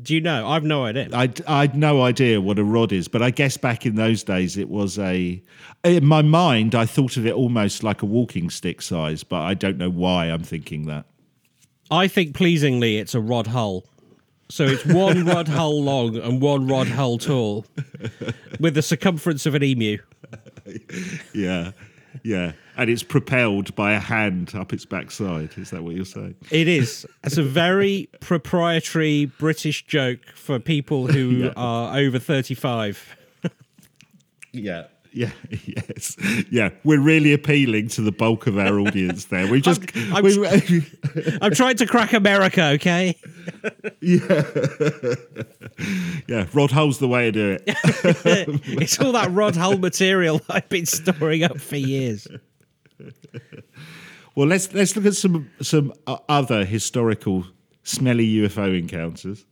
Do you know? I've no idea. I I'd no idea what a rod is, but I guess back in those days it was a. In my mind, I thought of it almost like a walking stick size, but I don't know why I'm thinking that. I think pleasingly it's a Rod Hull. So it's one Rod Hull long and one Rod Hull tall, with the circumference of an emu. Yeah, yeah, and it's propelled by a hand up its backside. Is that what you're saying? It is. It's a very proprietary British joke for people who Yeah. are over 35. Yeah. Yeah, yes, yeah. We're really appealing to the bulk of our audience there. We just, I'm- we, I'm trying to crack America, okay? yeah. Yeah, Rod Hull's the way to do it. it's all that Rod Hull material I've been storing up for years. Well, let's let's look at some some other historical smelly UFO encounters.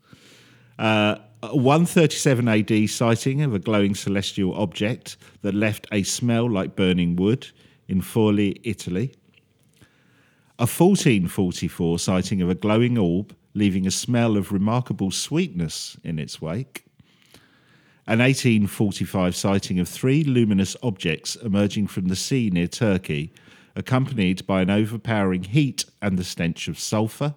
Uh, a 137 AD sighting of a glowing celestial object that left a smell like burning wood in Forli, Italy. A 1444 sighting of a glowing orb, leaving a smell of remarkable sweetness in its wake. An 1845 sighting of three luminous objects emerging from the sea near Turkey, accompanied by an overpowering heat and the stench of sulphur.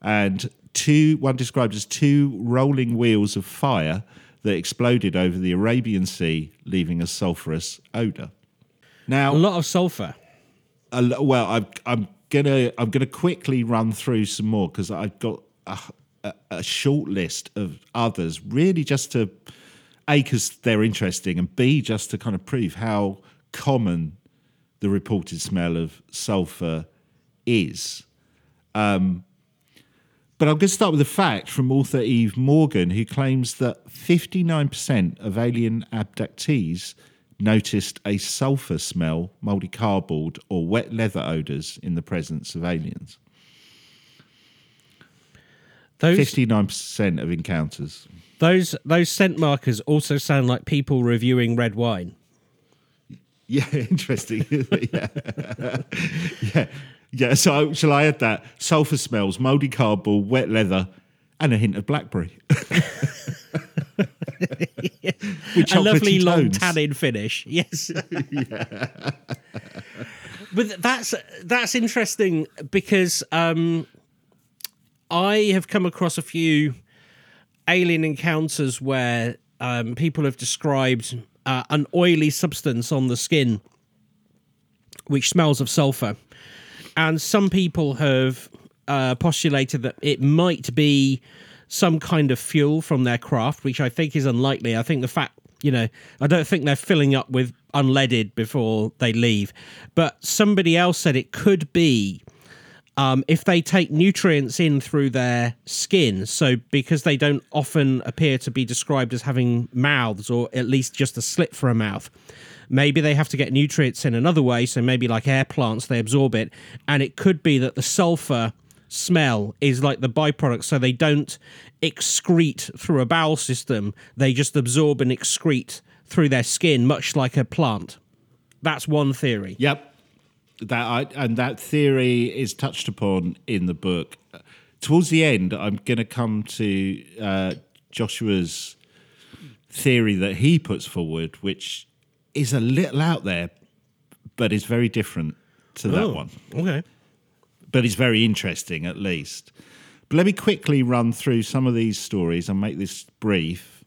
And two, one described as two rolling wheels of fire that exploded over the Arabian Sea, leaving a sulphurous odour. Now, A lot of sulfur. a well, I'm, I'm gonna I'm gonna quickly run through some more because I've got a, a, short list of others, really just to a because they're interesting, and b just to kind of prove how common the reported smell of sulfur is. Um, but I'm going to start with a fact from author Eve Lorgen, who claims that 59% of alien abductees noticed a sulfur smell, mouldy cardboard, or wet leather odours in the presence of aliens. Those 59% of encounters. those those scent markers also sound like people reviewing red wine. Yeah, interesting. yeah. yeah. Yeah. So, shall I add that? Sulfur smells, mouldy cardboard, wet leather, and a hint of blackberry. With a lovely chocolatey long tones. tannin finish. Yes. but that's that's interesting because um, I have come across a few alien encounters where um, people have described uh, an oily substance on the skin which smells of sulfur, and some people have uh, postulated that it might be some kind of fuel from their craft, which I think is unlikely. I think the fact, you know, I don't think they're filling up with unleaded before they leave. But somebody else said it could be um, if they take nutrients in through their skin. So, because they don't often appear to be described as having mouths or at least just a slit for a mouth, maybe they have to get nutrients in another way. So, maybe like air plants, they absorb it. And it could be that the sulfur smell is like the byproduct. So, they don't excrete through a bowel system, they just absorb and excrete through their skin, much like a plant. That's one theory. Yep. That I, and that theory is touched upon in the book. Towards the end, I'm going to come to uh, Joshua's theory that he puts forward, which is a little out there, but is very different to that Oh, one. Okay. But it's very interesting, at least. But let me quickly run through some of these stories and make this brief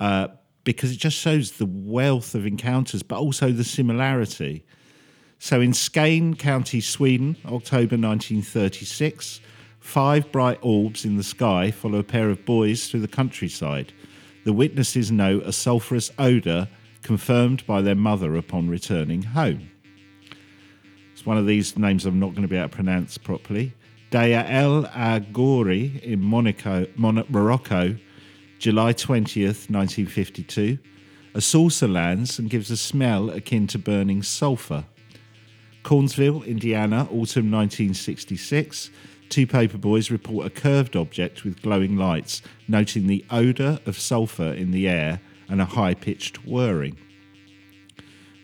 uh, because it just shows the wealth of encounters, but also the similarity. So in Skane County, Sweden, October 1936, five bright orbs in the sky follow a pair of boys through the countryside. The witnesses note a sulphurous odour confirmed by their mother upon returning home. It's one of these names I'm not going to be able to pronounce properly. Daya El Agori in Monaco, Mon- Morocco, July 20th, 1952. A saucer lands and gives a smell akin to burning sulphur. Cornsville, Indiana, autumn 1966. Two paperboys report a curved object with glowing lights, noting the odour of sulphur in the air and a high pitched whirring.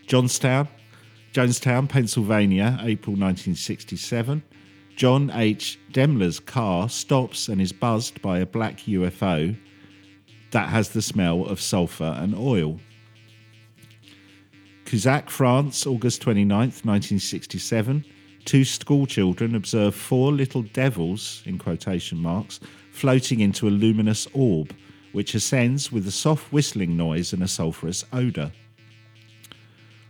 Johnstown, Jonestown, Pennsylvania, April 1967. John H. Demler's car stops and is buzzed by a black UFO that has the smell of sulphur and oil. Cussac, France, August 29th, 1967. Two school children observe four little devils, in quotation marks, floating into a luminous orb, which ascends with a soft whistling noise and a sulphurous odour.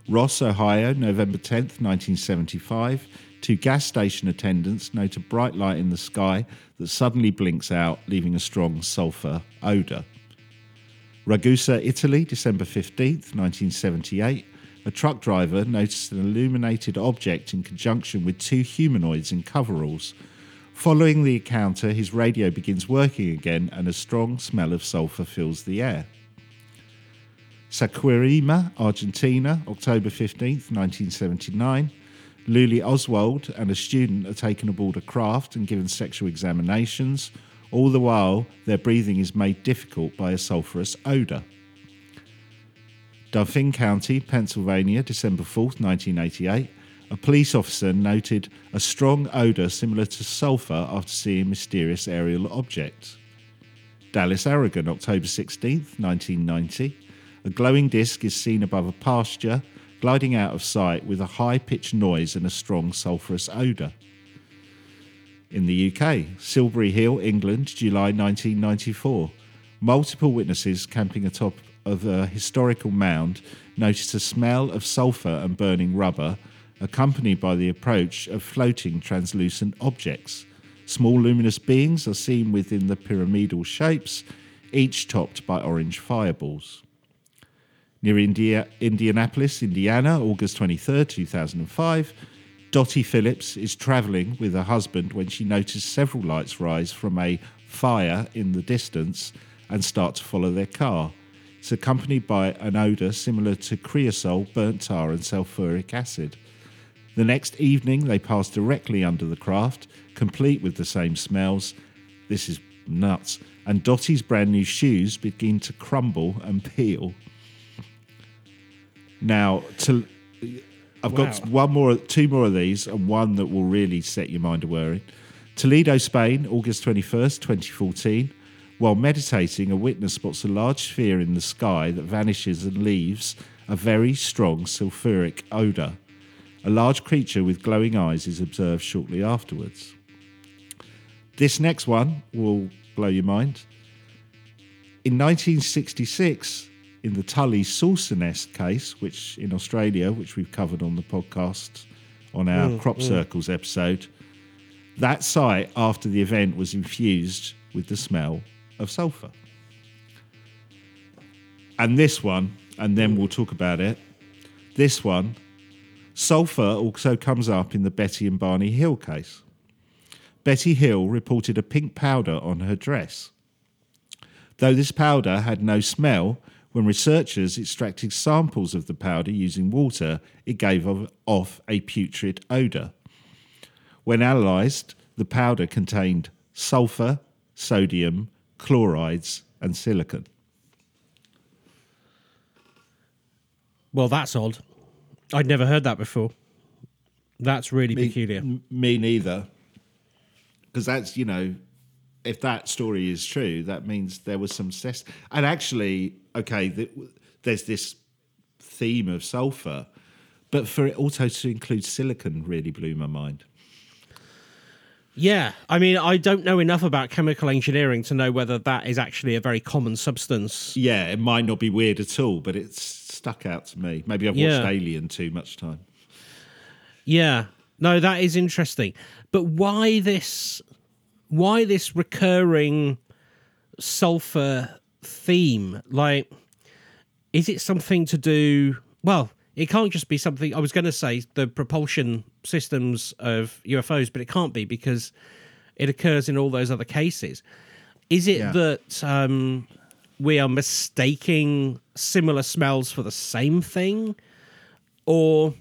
Ross, Ohio, November 10th, 1975. Two gas station attendants note a bright light in the sky that suddenly blinks out, leaving a strong sulphur odour. Ragusa, Italy, December 15th, 1978. A truck driver noticed an illuminated object in conjunction with two humanoids in coveralls. Following the encounter, his radio begins working again and a strong smell of sulphur fills the air. Saquarema, Argentina, October 15, 1979. Luli Oswald and a student are taken aboard a craft and given sexual examinations. All the while, their breathing is made difficult by a sulphurous odour. Dauphin County, Pennsylvania, December 4th, 1988. a police officer noted a strong odour similar to sulphur after seeing mysterious aerial objects. Dallas, Oregon, October 16th, 1990. A glowing disc is seen above a pasture, gliding out of sight with a high pitched noise and a strong sulphurous odour. In the UK, Silbury Hill, England, July 1994. Multiple witnesses camping atop of a historical mound noticed a smell of sulphur and burning rubber, accompanied by the approach of floating translucent objects. Small luminous beings are seen within the pyramidal shapes, each topped by orange fireballs. Near India, Indianapolis, Indiana, August 23, 2005, Dottie Phillips is travelling with her husband when she noticed several lights rise from a fire in the distance and start to follow their car. It's accompanied by an odour similar to creosol, burnt tar, and sulfuric acid. The next evening, they pass directly under the craft, complete with the same smells. This is nuts. And Dottie's brand new shoes begin to crumble and peel. Now, to I've got one more, two more of these, and one that will really set your mind a whirring. Toledo, Spain, August 21st, 2014. While meditating, a witness spots a large sphere in the sky that vanishes and leaves a very strong sulphuric odour. A large creature with glowing eyes is observed shortly afterwards. This next one will blow your mind. In 1966, in the Tully Saucer Nest case, which in Australia, which we've covered on the podcast on our mm, Crop mm. Circles episode, that site after the event was infused with the smell of sulphur. And this one, and then we'll talk about it. This one, sulphur also comes up in the Betty and Barney Hill case. Betty Hill reported a pink powder on her dress. Though this powder had no smell, when researchers extracted samples of the powder using water, it gave off a putrid odour. When analysed, the powder contained sulphur, sodium, chlorides, and silicon. Well, that's odd. I'd never heard that before. That's really peculiar. M- me neither. Because that's, you know, if that story is true, that means there was some cess. And actually, okay, th- there's this theme of sulfur, but for it also to include silicon really blew my mind. Yeah, I mean, I don't know enough about chemical engineering to know whether that is actually a very common substance. Yeah, it might not be weird at all, but it's stuck out to me. Maybe I've watched Alien too much time. Yeah, no, that is interesting. But why this? Why this recurring sulfur theme? Like, is it something to do? Well, it can't just be something. I was going to say the propulsion systems of UFOs, but it can't be because it occurs in all those other cases. Is it Yeah. that um, we are mistaking similar smells for the same thing, or?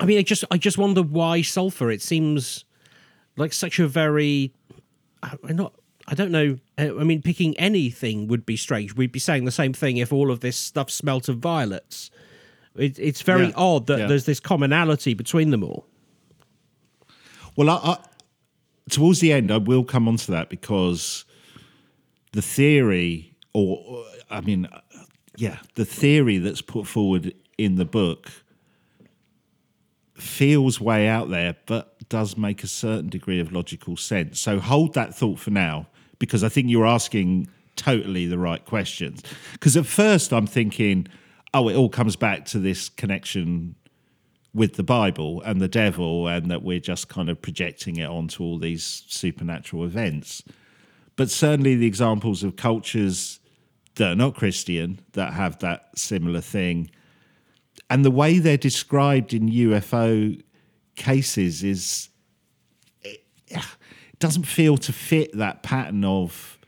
I mean, I just I just wonder why sulfur. It seems like such a very I- I'm not. I don't know. uh, I mean, picking anything would be strange. We'd be saying the same thing if all of this stuff smelt of violets. It, it's very Yeah. odd that Yeah. there's this commonality between them all. Well, I, I, towards the end, I will come on to that because the theory, or I mean, yeah, the theory that's put forward in the book feels way out there, but does make a certain degree of logical sense. So hold that thought for now, because I think you're asking totally the right questions. Because at first I'm thinking, oh, it all comes back to this connection with the Bible and the devil, and that we're just kind of projecting it onto all these supernatural events. But certainly the examples of cultures that are not Christian that have that similar thing, and the way they're described in UFO cases is it, doesn't feel to fit that pattern of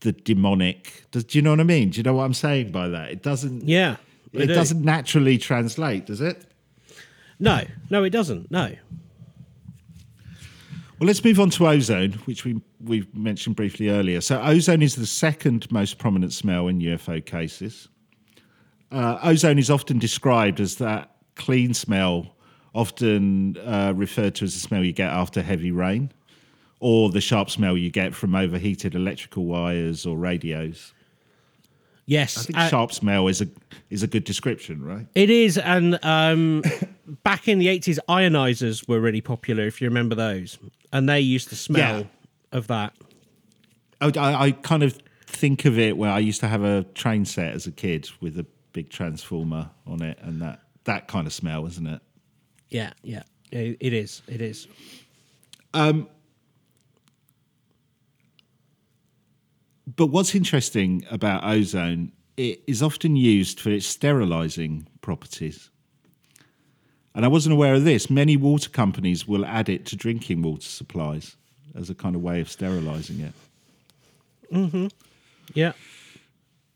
the demonic. Does, do you know what I mean? Do you know what I'm saying by that? It doesn't. Yeah, It do. doesn't naturally translate, does it? No, no, it doesn't. No. Well, let's move on to ozone, which we we mentioned briefly earlier. So, ozone is the second most prominent smell in UFO cases. Uh, ozone is often described as that clean smell often uh, referred to as the smell you get after heavy rain, or the sharp smell you get from overheated electrical wires or radios. Yes, I think uh, sharp smell is a is a good description, right? it is. And um, back in the eighties, ionizers were really popular. If you remember those, and they used to smell Yeah. of that. I, I, kind of think of it where I used to have a train set as a kid with a big transformer on it, and that that kind of smell, isn't it? Yeah, yeah, it, it is. It is. But what's interesting about ozone, it is often used for its sterilizing properties. And I wasn't aware of this. Many water companies will add it to drinking water supplies as a kind of way of sterilizing it. Hmm. Yeah,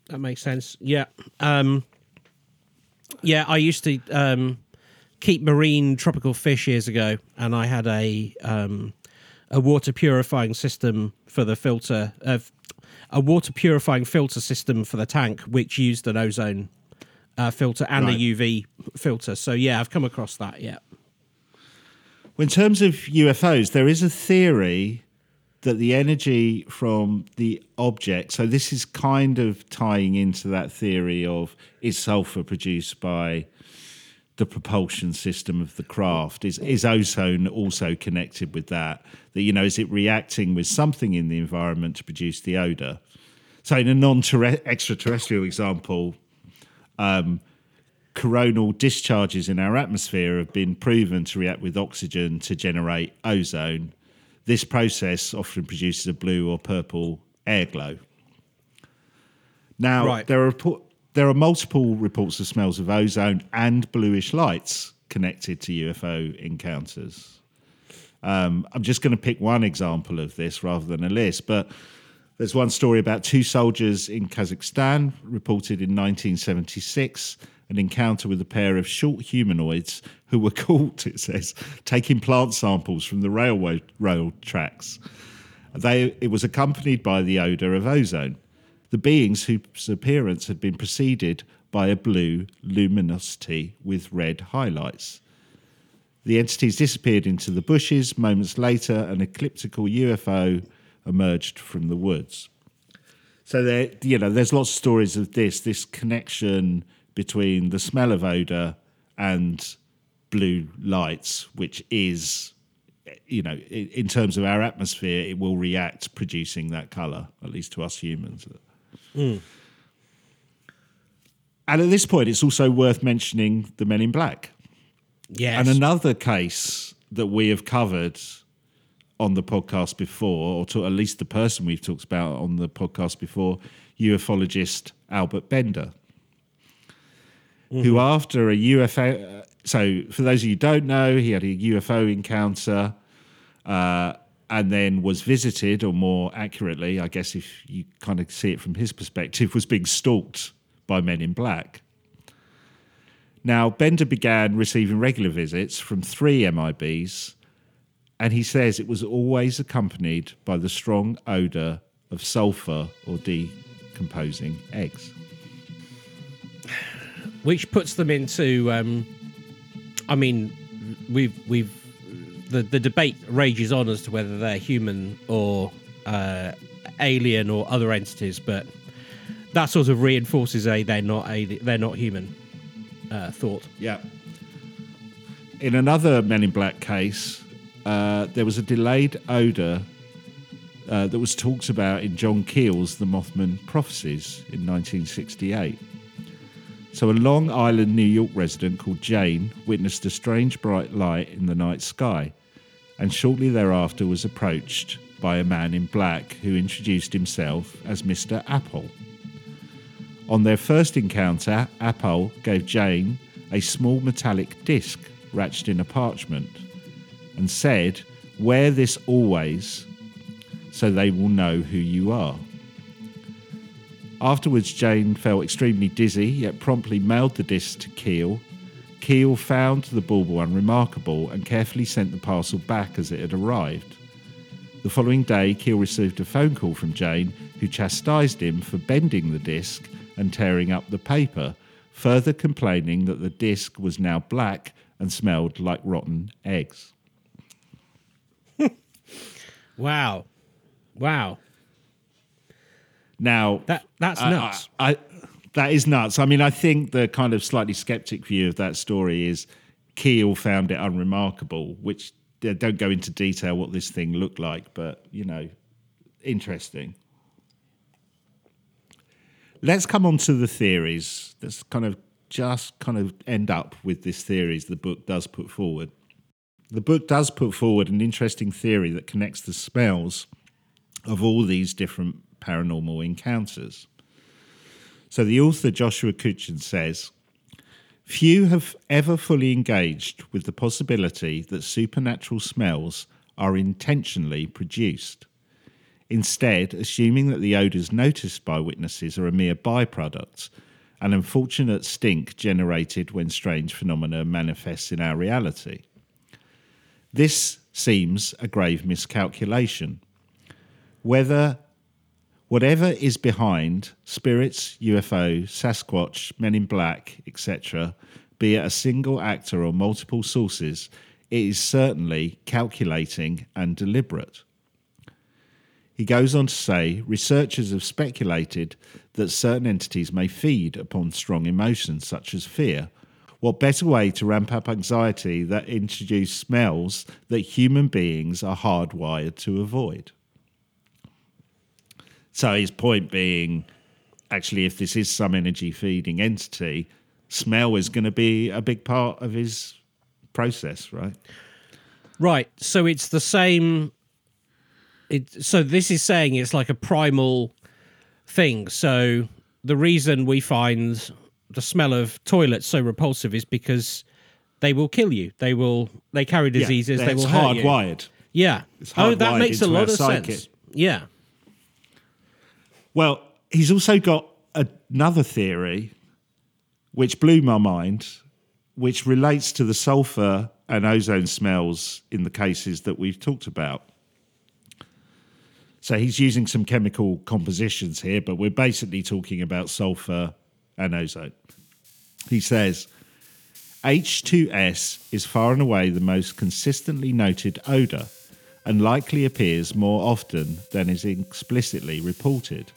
that makes sense. Yeah, um, yeah. I used to um, keep marine tropical fish years ago, and I had a um, a water purifying system for the filter of a water purifying filter system for the tank, which used an ozone uh, filter and Right. a UV filter. So yeah, I've come across that. Yeah. Well, in terms of UFOs, there is a theory that the energy from the object, so this is kind of tying into that theory of is sulfur produced by the propulsion system of the craft? Is, is ozone also connected with that? That, you know, is it reacting with something in the environment to produce the odor? So, in a non extraterrestrial example, um, coronal discharges in our atmosphere have been proven to react with oxygen to generate ozone. This process often produces a blue or purple air glow. Now, Right. there are there are multiple reports of smells of ozone and bluish lights connected to UFO encounters. Um, I'm just going to pick one example of this rather than a list, but there's one story about two soldiers in Kazakhstan reported in 1976 an encounter with a pair of short humanoids who were caught, it says, taking plant samples from the railway rail tracks. They, it was accompanied by the odour of ozone. The beings whose appearance had been preceded by a blue luminosity with red highlights. The entities disappeared into the bushes. Moments later, an ecliptical UFO emerged from the woods. So there, you know, there's lots of stories of this, this connection between the smell of odor and blue lights, which is, you know, in terms of our atmosphere, it will react producing that color, at least to us humans. Mm. And at this point, it's also worth mentioning the Men in Black. Yes. And another case that we have covered on the podcast before, or to at least the person we've talked about on the podcast before, ufologist Albert Bender, who mm-hmm. after a UFO, uh, so for those of you who don't know, he had a UFO encounter uh, and then was visited, or more accurately, I guess if you kind of see it from his perspective, was being stalked by men in black. Now, Bender began receiving regular visits from three MIBs, and he says it was always accompanied by the strong odour of sulphur or decomposing eggs. which puts them into um i mean we've we've the the debate rages on as to whether they're human or uh alien or other entities but that sort of reinforces a they're not a they're not human uh thought Yeah. In another Men in Black case, uh, there was a delayed odour uh, that was talked about in John Keel's The Mothman Prophecies in 1968. So, a Long Island, New York resident called Jane witnessed a strange bright light in the night sky, and shortly thereafter was approached by a man in black who introduced himself as Mr. Apple. On their first encounter, Apple gave Jane a small metallic disc wrapped in a parchment and said, Wear this always so they will know who you are. Afterwards, Jane felt extremely dizzy, yet promptly mailed the disc to Keel. Keel found the bauble unremarkable and carefully sent the parcel back as it had arrived. The following day, Keel received a phone call from Jane, who chastised him for bending the disc and tearing up the paper, further complaining that the disc was now black and smelled like rotten eggs. Wow. Wow. Now That that's nuts. I, I, that is nuts. I mean, I think the kind of slightly skeptic view of that story is Keel found it unremarkable, which they don't go into detail what this thing looked like, but you know, interesting. Let's come on to the theories. Let's kind of just kind of end up with this theories the book does put forward. The book does put forward an interesting theory that connects the smells of all these different paranormal encounters. So the author Joshua Cutchin says, Few have ever fully engaged with the possibility that supernatural smells are intentionally produced. Instead, assuming that the odours noticed by witnesses are a mere byproduct, an unfortunate stink generated when strange phenomena manifest in our reality. This seems a grave miscalculation. Whether whatever is behind spirits, UFO, Sasquatch, Men in Black, etc., be it a single actor or multiple sources, it is certainly calculating and deliberate. He goes on to say researchers have speculated that certain entities may feed upon strong emotions such as fear. What better way to ramp up anxiety that introduce smells that human beings are hardwired to avoid? So his point being, actually, if this is some energy feeding entity, smell is going to be a big part of his process, right? Right. So it's the same. It, so this is saying it's like a primal thing. So the reason we find the smell of toilets so repulsive is because they will kill you. They will. They carry diseases. Yeah, they will hurt you. hardwired. Yeah. It's oh, that makes a lot of sense. Yeah. Well, he's also got another theory which blew my mind, which relates to the sulfur and ozone smells in the cases that we've talked about. So he's using some chemical compositions here, but we're basically talking about sulfur and ozone. He says H2S is far and away the most consistently noted odour and likely appears more often than is explicitly reported.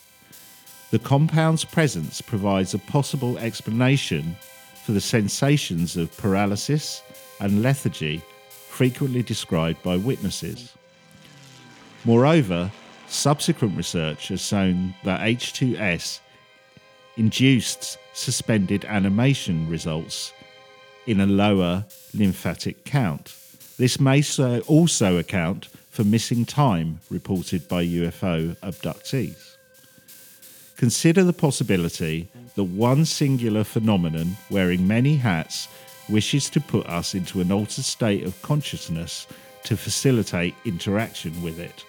The compound's presence provides a possible explanation for the sensations of paralysis and lethargy frequently described by witnesses. Moreover, subsequent research has shown that H2S induced suspended animation results in a lower lymphatic count. This may also account for missing time reported by UFO abductees. Consider the possibility that one singular phenomenon wearing many hats wishes to put us into an altered state of consciousness to facilitate interaction with it.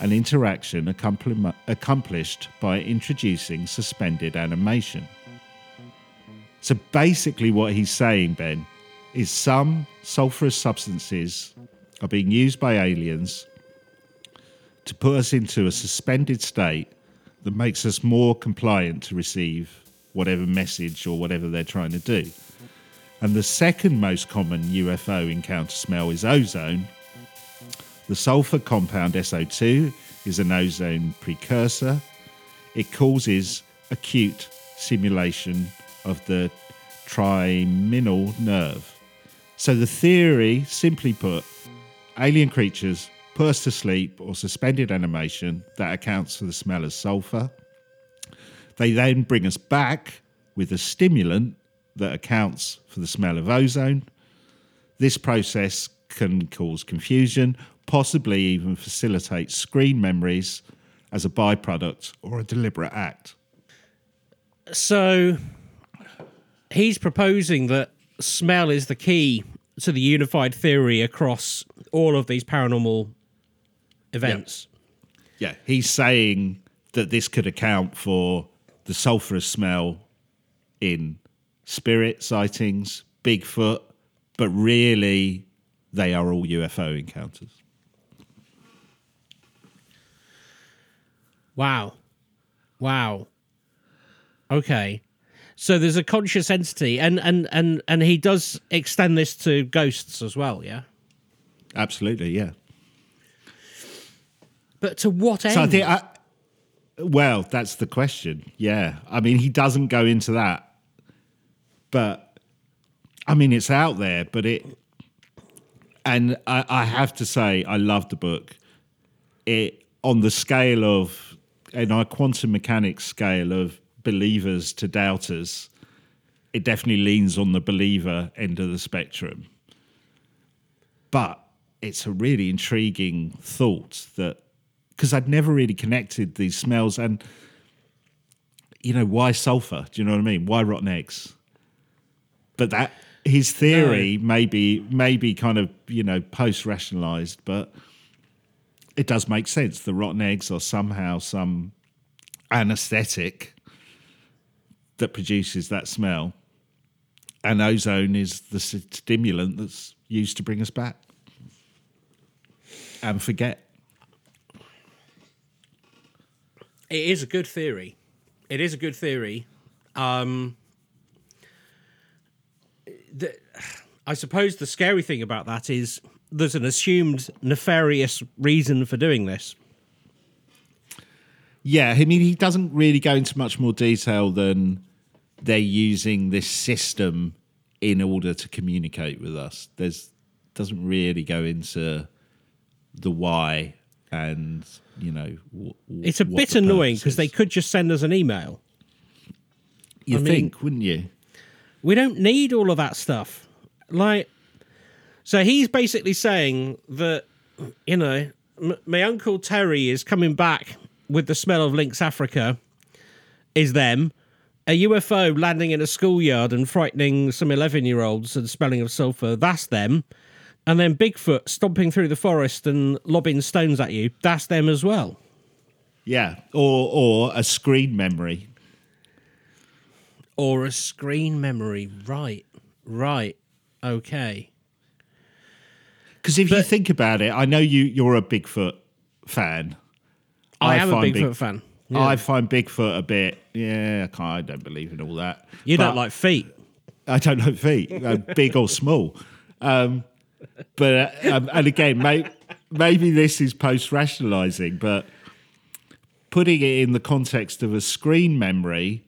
An interaction accompli- accomplished by introducing suspended animation. So basically, what he's saying, Ben, is some sulfurous substances are being used by aliens to put us into a suspended state that makes us more compliant to receive whatever message or whatever they're trying to do. And the second most common UFO encounter smell is ozone. The sulfur compound SO2 is an ozone precursor. It causes acute simulation of the trigeminal nerve. So the theory, simply put, alien creatures us to sleep or suspended animation that accounts for the smell of sulfur. They then bring us back with a stimulant that accounts for the smell of ozone. This process can cause confusion, possibly even facilitate screen memories as a byproduct or a deliberate act. So he's proposing that smell is the key to the unified theory across all of these paranormal events. Yeah, he's saying that this could account for the sulfurous smell in spirit sightings, Bigfoot, but really they are all UFO encounters. Wow. Wow. Okay. So there's a conscious entity, and and and and he does extend this to ghosts as well. Yeah, Absolutely, yeah. But to what end? So I think, I, well, that's the question. Yeah, I mean, he doesn't go into that, but I mean, it's out there. But it, and I, I have to say, I love the book. It on the scale of, in our quantum mechanics scale of believers to doubters, it definitely leans on the believer end of the spectrum. But it's a really intriguing thought that because I'd never really connected these smells and you know why sulfur? Do you know what I mean? Why rotten eggs? But that his theory maybe maybe kind of you know post rationalized, but it does make sense. The rotten eggs are somehow some anesthetic that produces that smell, and ozone is the stimulant that's used to bring us back and forget. It is a good theory. It is a good theory. Um, the, I suppose the scary thing about that is there's an assumed nefarious reason for doing this. Yeah, I mean, he doesn't really go into much more detail than they're using this system in order to communicate with us. There's doesn't really go into the why and you know. W- It's a bit annoying because they could just send us an email. You I mean- think, wouldn't you? We don't need all of that stuff. Like, so he's basically saying that, you know, m- my uncle Terry is coming back with the smell of Lynx Africa, is them. A UFO landing in a schoolyard and frightening some 11 year olds and smelling of sulfur, that's them. And then Bigfoot stomping through the forest and lobbing stones at you, that's them as well. Yeah, or or a screen memory. Or a screen memory. Right, right, okay. Because if you think about it, I know you you're a Bigfoot fan. I, am a Bigfoot Big- fan. I find Bigfoot a bit. Yeah, I, I don't believe in all that. You But- don't like feet. I don't know feet, uh, big or small. Um, but uh, um, and again, may, maybe this is post rationalizing, but putting it in the context of a screen memory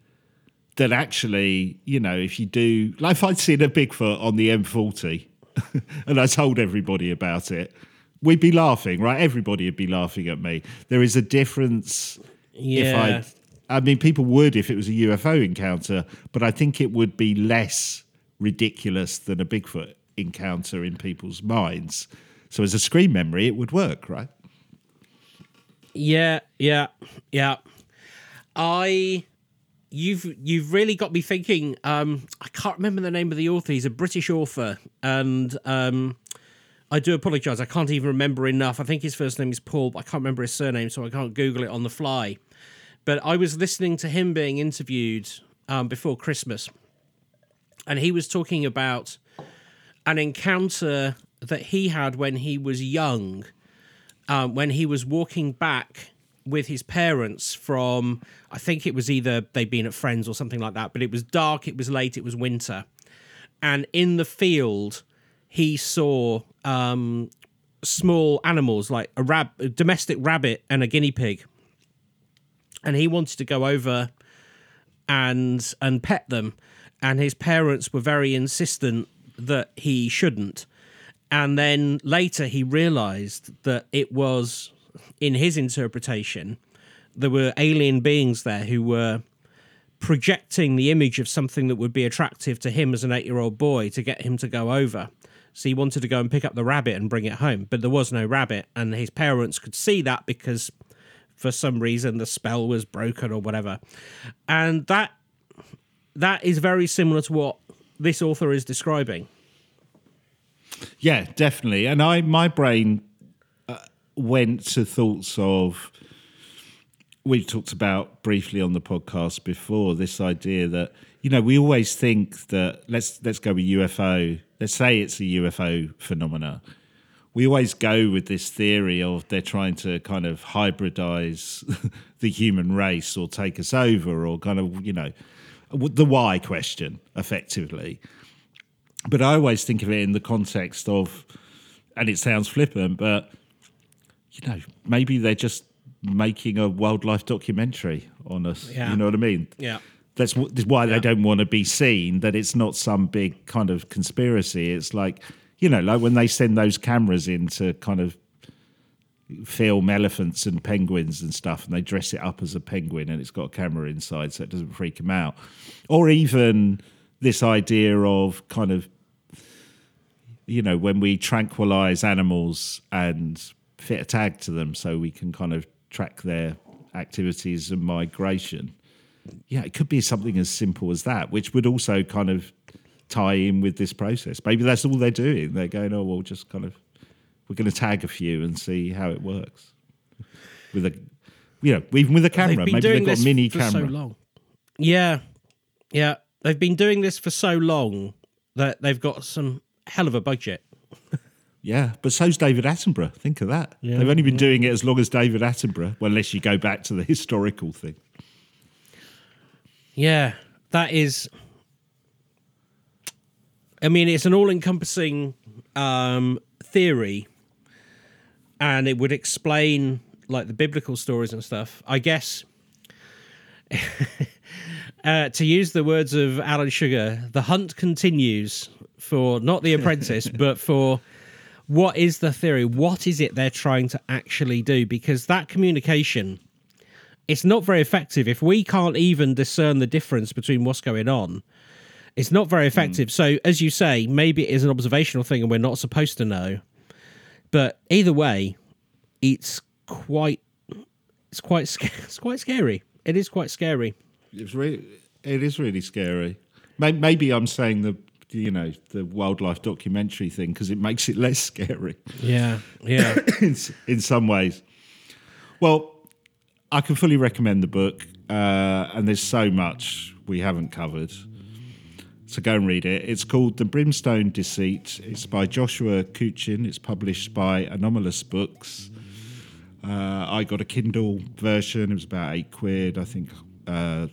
that actually, you know, if you do, like if I'd seen a Bigfoot on the M40 and I told everybody about it, we'd be laughing, right? Everybody would be laughing at me. There is a difference Yeah. if I I mean people would if it was a UFO encounter, but I think it would be less ridiculous than a Bigfoot encounter in people's minds. So as a screen memory it would work, right? Yeah, yeah, yeah. I you've you've really got me thinking um I can't remember the name of the author. He's a British author and um I do apologize. I can't even remember enough. I think his first name is Paul, but I can't remember his surname so I can't google it on the fly. But I was listening to him being interviewed um before Christmas and he was talking about an encounter that he had when he was young um, when he was walking back with his parents from, I think it was either they'd been at friends or something like that, but it was dark, it was late, it was winter. And in the field, he saw um, small animals like a, rab- a domestic rabbit and a guinea pig. And he wanted to go over and and pet them and his parents were very insistent that he shouldn't. And then later he realized that it was in his interpretation there were alien beings there who were projecting the image of something that would be attractive to him as an 8-year-old boy to get him to go over. So he wanted to go and pick up the rabbit and bring it home but there was no rabbit and his parents could see that because for some reason the spell was broken or whatever. And that that is very similar to what this author is describing Yeah, definitely. And I, my brain uh, went to thoughts of. We've talked about briefly on the podcast before this idea that you know we always think that let's let's go with UFO. Let's say it's a UFO phenomena. We always go with this theory of they're trying to kind of hybridize the human race or take us over or kind of you know the why question, effectively. But I always think of it in the context of, and it sounds flippant, but you know, maybe they're just making a wildlife documentary on us. Yeah. You know what I mean? Yeah. That's, wh- that's why they don't want to be seen. That it's not some big kind of conspiracy. It's like you know, like when they send those cameras in to kind of film elephants and penguins and stuff, and they dress it up as a penguin, and it's got a camera inside, so it doesn't freak them out. Or even this idea of kind of you know, when we tranquilize animals and fit a tag to them so we can kind of track their activities and migration. Yeah, it could be something as simple as that, which would also kind of tie in with this process. Maybe that's all they're doing. They're going, oh, well, just kind of, we're going to tag a few and see how it works. With a, you know, even with a camera. Maybe they've got a mini for camera. so long. Yeah, yeah. They've been doing this for so long that they've got some hell of a budget. Yeah, but so's David Attenborough. Think of that. Yeah, They've only been doing it as long as David Attenborough, well, unless you go back to the historical thing. Yeah, that is. I mean, it's an all-encompassing um, theory, and it would explain like the biblical stories and stuff. I guess. uh, to use the words of Alan Sugar, the hunt continues for not the apprentice, but for what is the theory? What is it they're trying to actually do? Because that communication it's not very effective. If we can't even discern the difference between what's going on it's not very effective. So as you say maybe it is an observational thing and we're not supposed to know. But either way it's quite it's quite it's quite scary. It is quite scary It's really, it is really scary. Maybe I'm saying the, you know, the wildlife documentary thing because it makes it less scary yeah yeah in, in some ways. Well, I can fully recommend the book, uh, and there's so much we haven't covered. So go and read it. It's called The Brimstone Deceit. It's by Joshua Cutchin. It's published by Anomalist Books. Uh, I got a Kindle version. It was about eight quid. I think uh,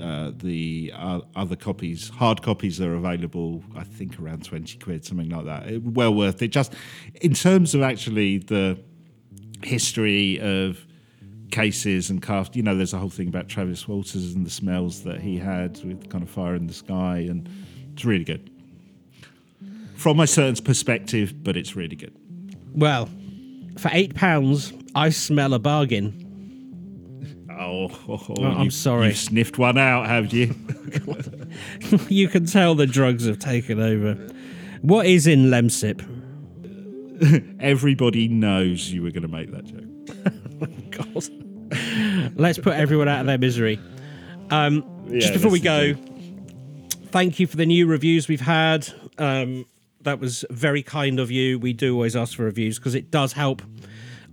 uh, the uh, other copies, hard copies, are available. I think around twenty quid, something like that. Well worth it. Just in terms of actually the history of cases and cast. You know, there's a whole thing about Travis Walton and the smells that he had with kind of fire in the sky, and it's really good from a certain perspective, but it's really good. well for eight pounds i smell a bargain Oh, I'm you- sorry. You sniffed one out, have you? you can tell the drugs have taken over what is in lemsip Everybody knows you were going to make that joke. God. Let's put everyone out of their misery. Um, Yeah, just before we go, thank you for the new reviews we've had. Um, that was very kind of you. We do always ask for reviews because it does help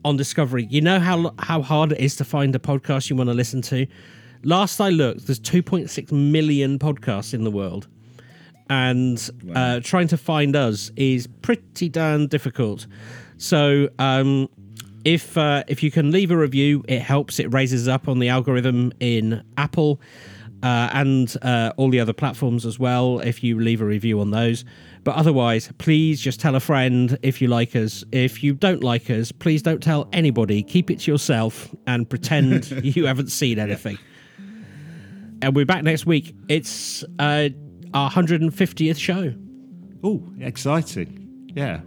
on discovery. You know how how hard it is to find a podcast you want to listen to. Last I looked, there's 2.6 million podcasts in the world, and uh, trying to find us is pretty darn difficult. So um, if uh, if you can leave a review, it helps. It raises up on the algorithm in Apple uh, and uh, all the other platforms as well. If you leave a review on those, but otherwise, please just tell a friend if you like us. If you don't like us, please don't tell anybody. Keep it to yourself and pretend you haven't seen anything. And we're back next week. It's uh, our 150th show. Oh, exciting! Yeah.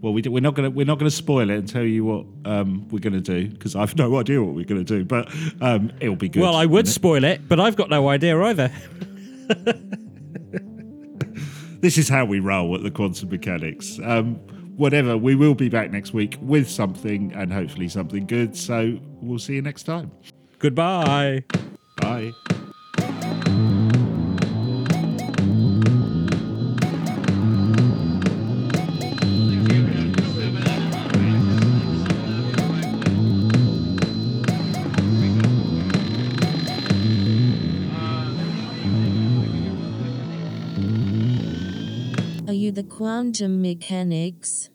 Well, we do, we're not going to we're not to spoil it and tell you what um, we're going to do because I've no idea what we're going to do, but um, it'll be good. Well, I would spoil it, but I've got no idea either. this is how we roll at the quantum mechanics. Um, whatever, we will be back next week with something and hopefully something good. So we'll see you next time. Goodbye. Bye. Quantum mechanics?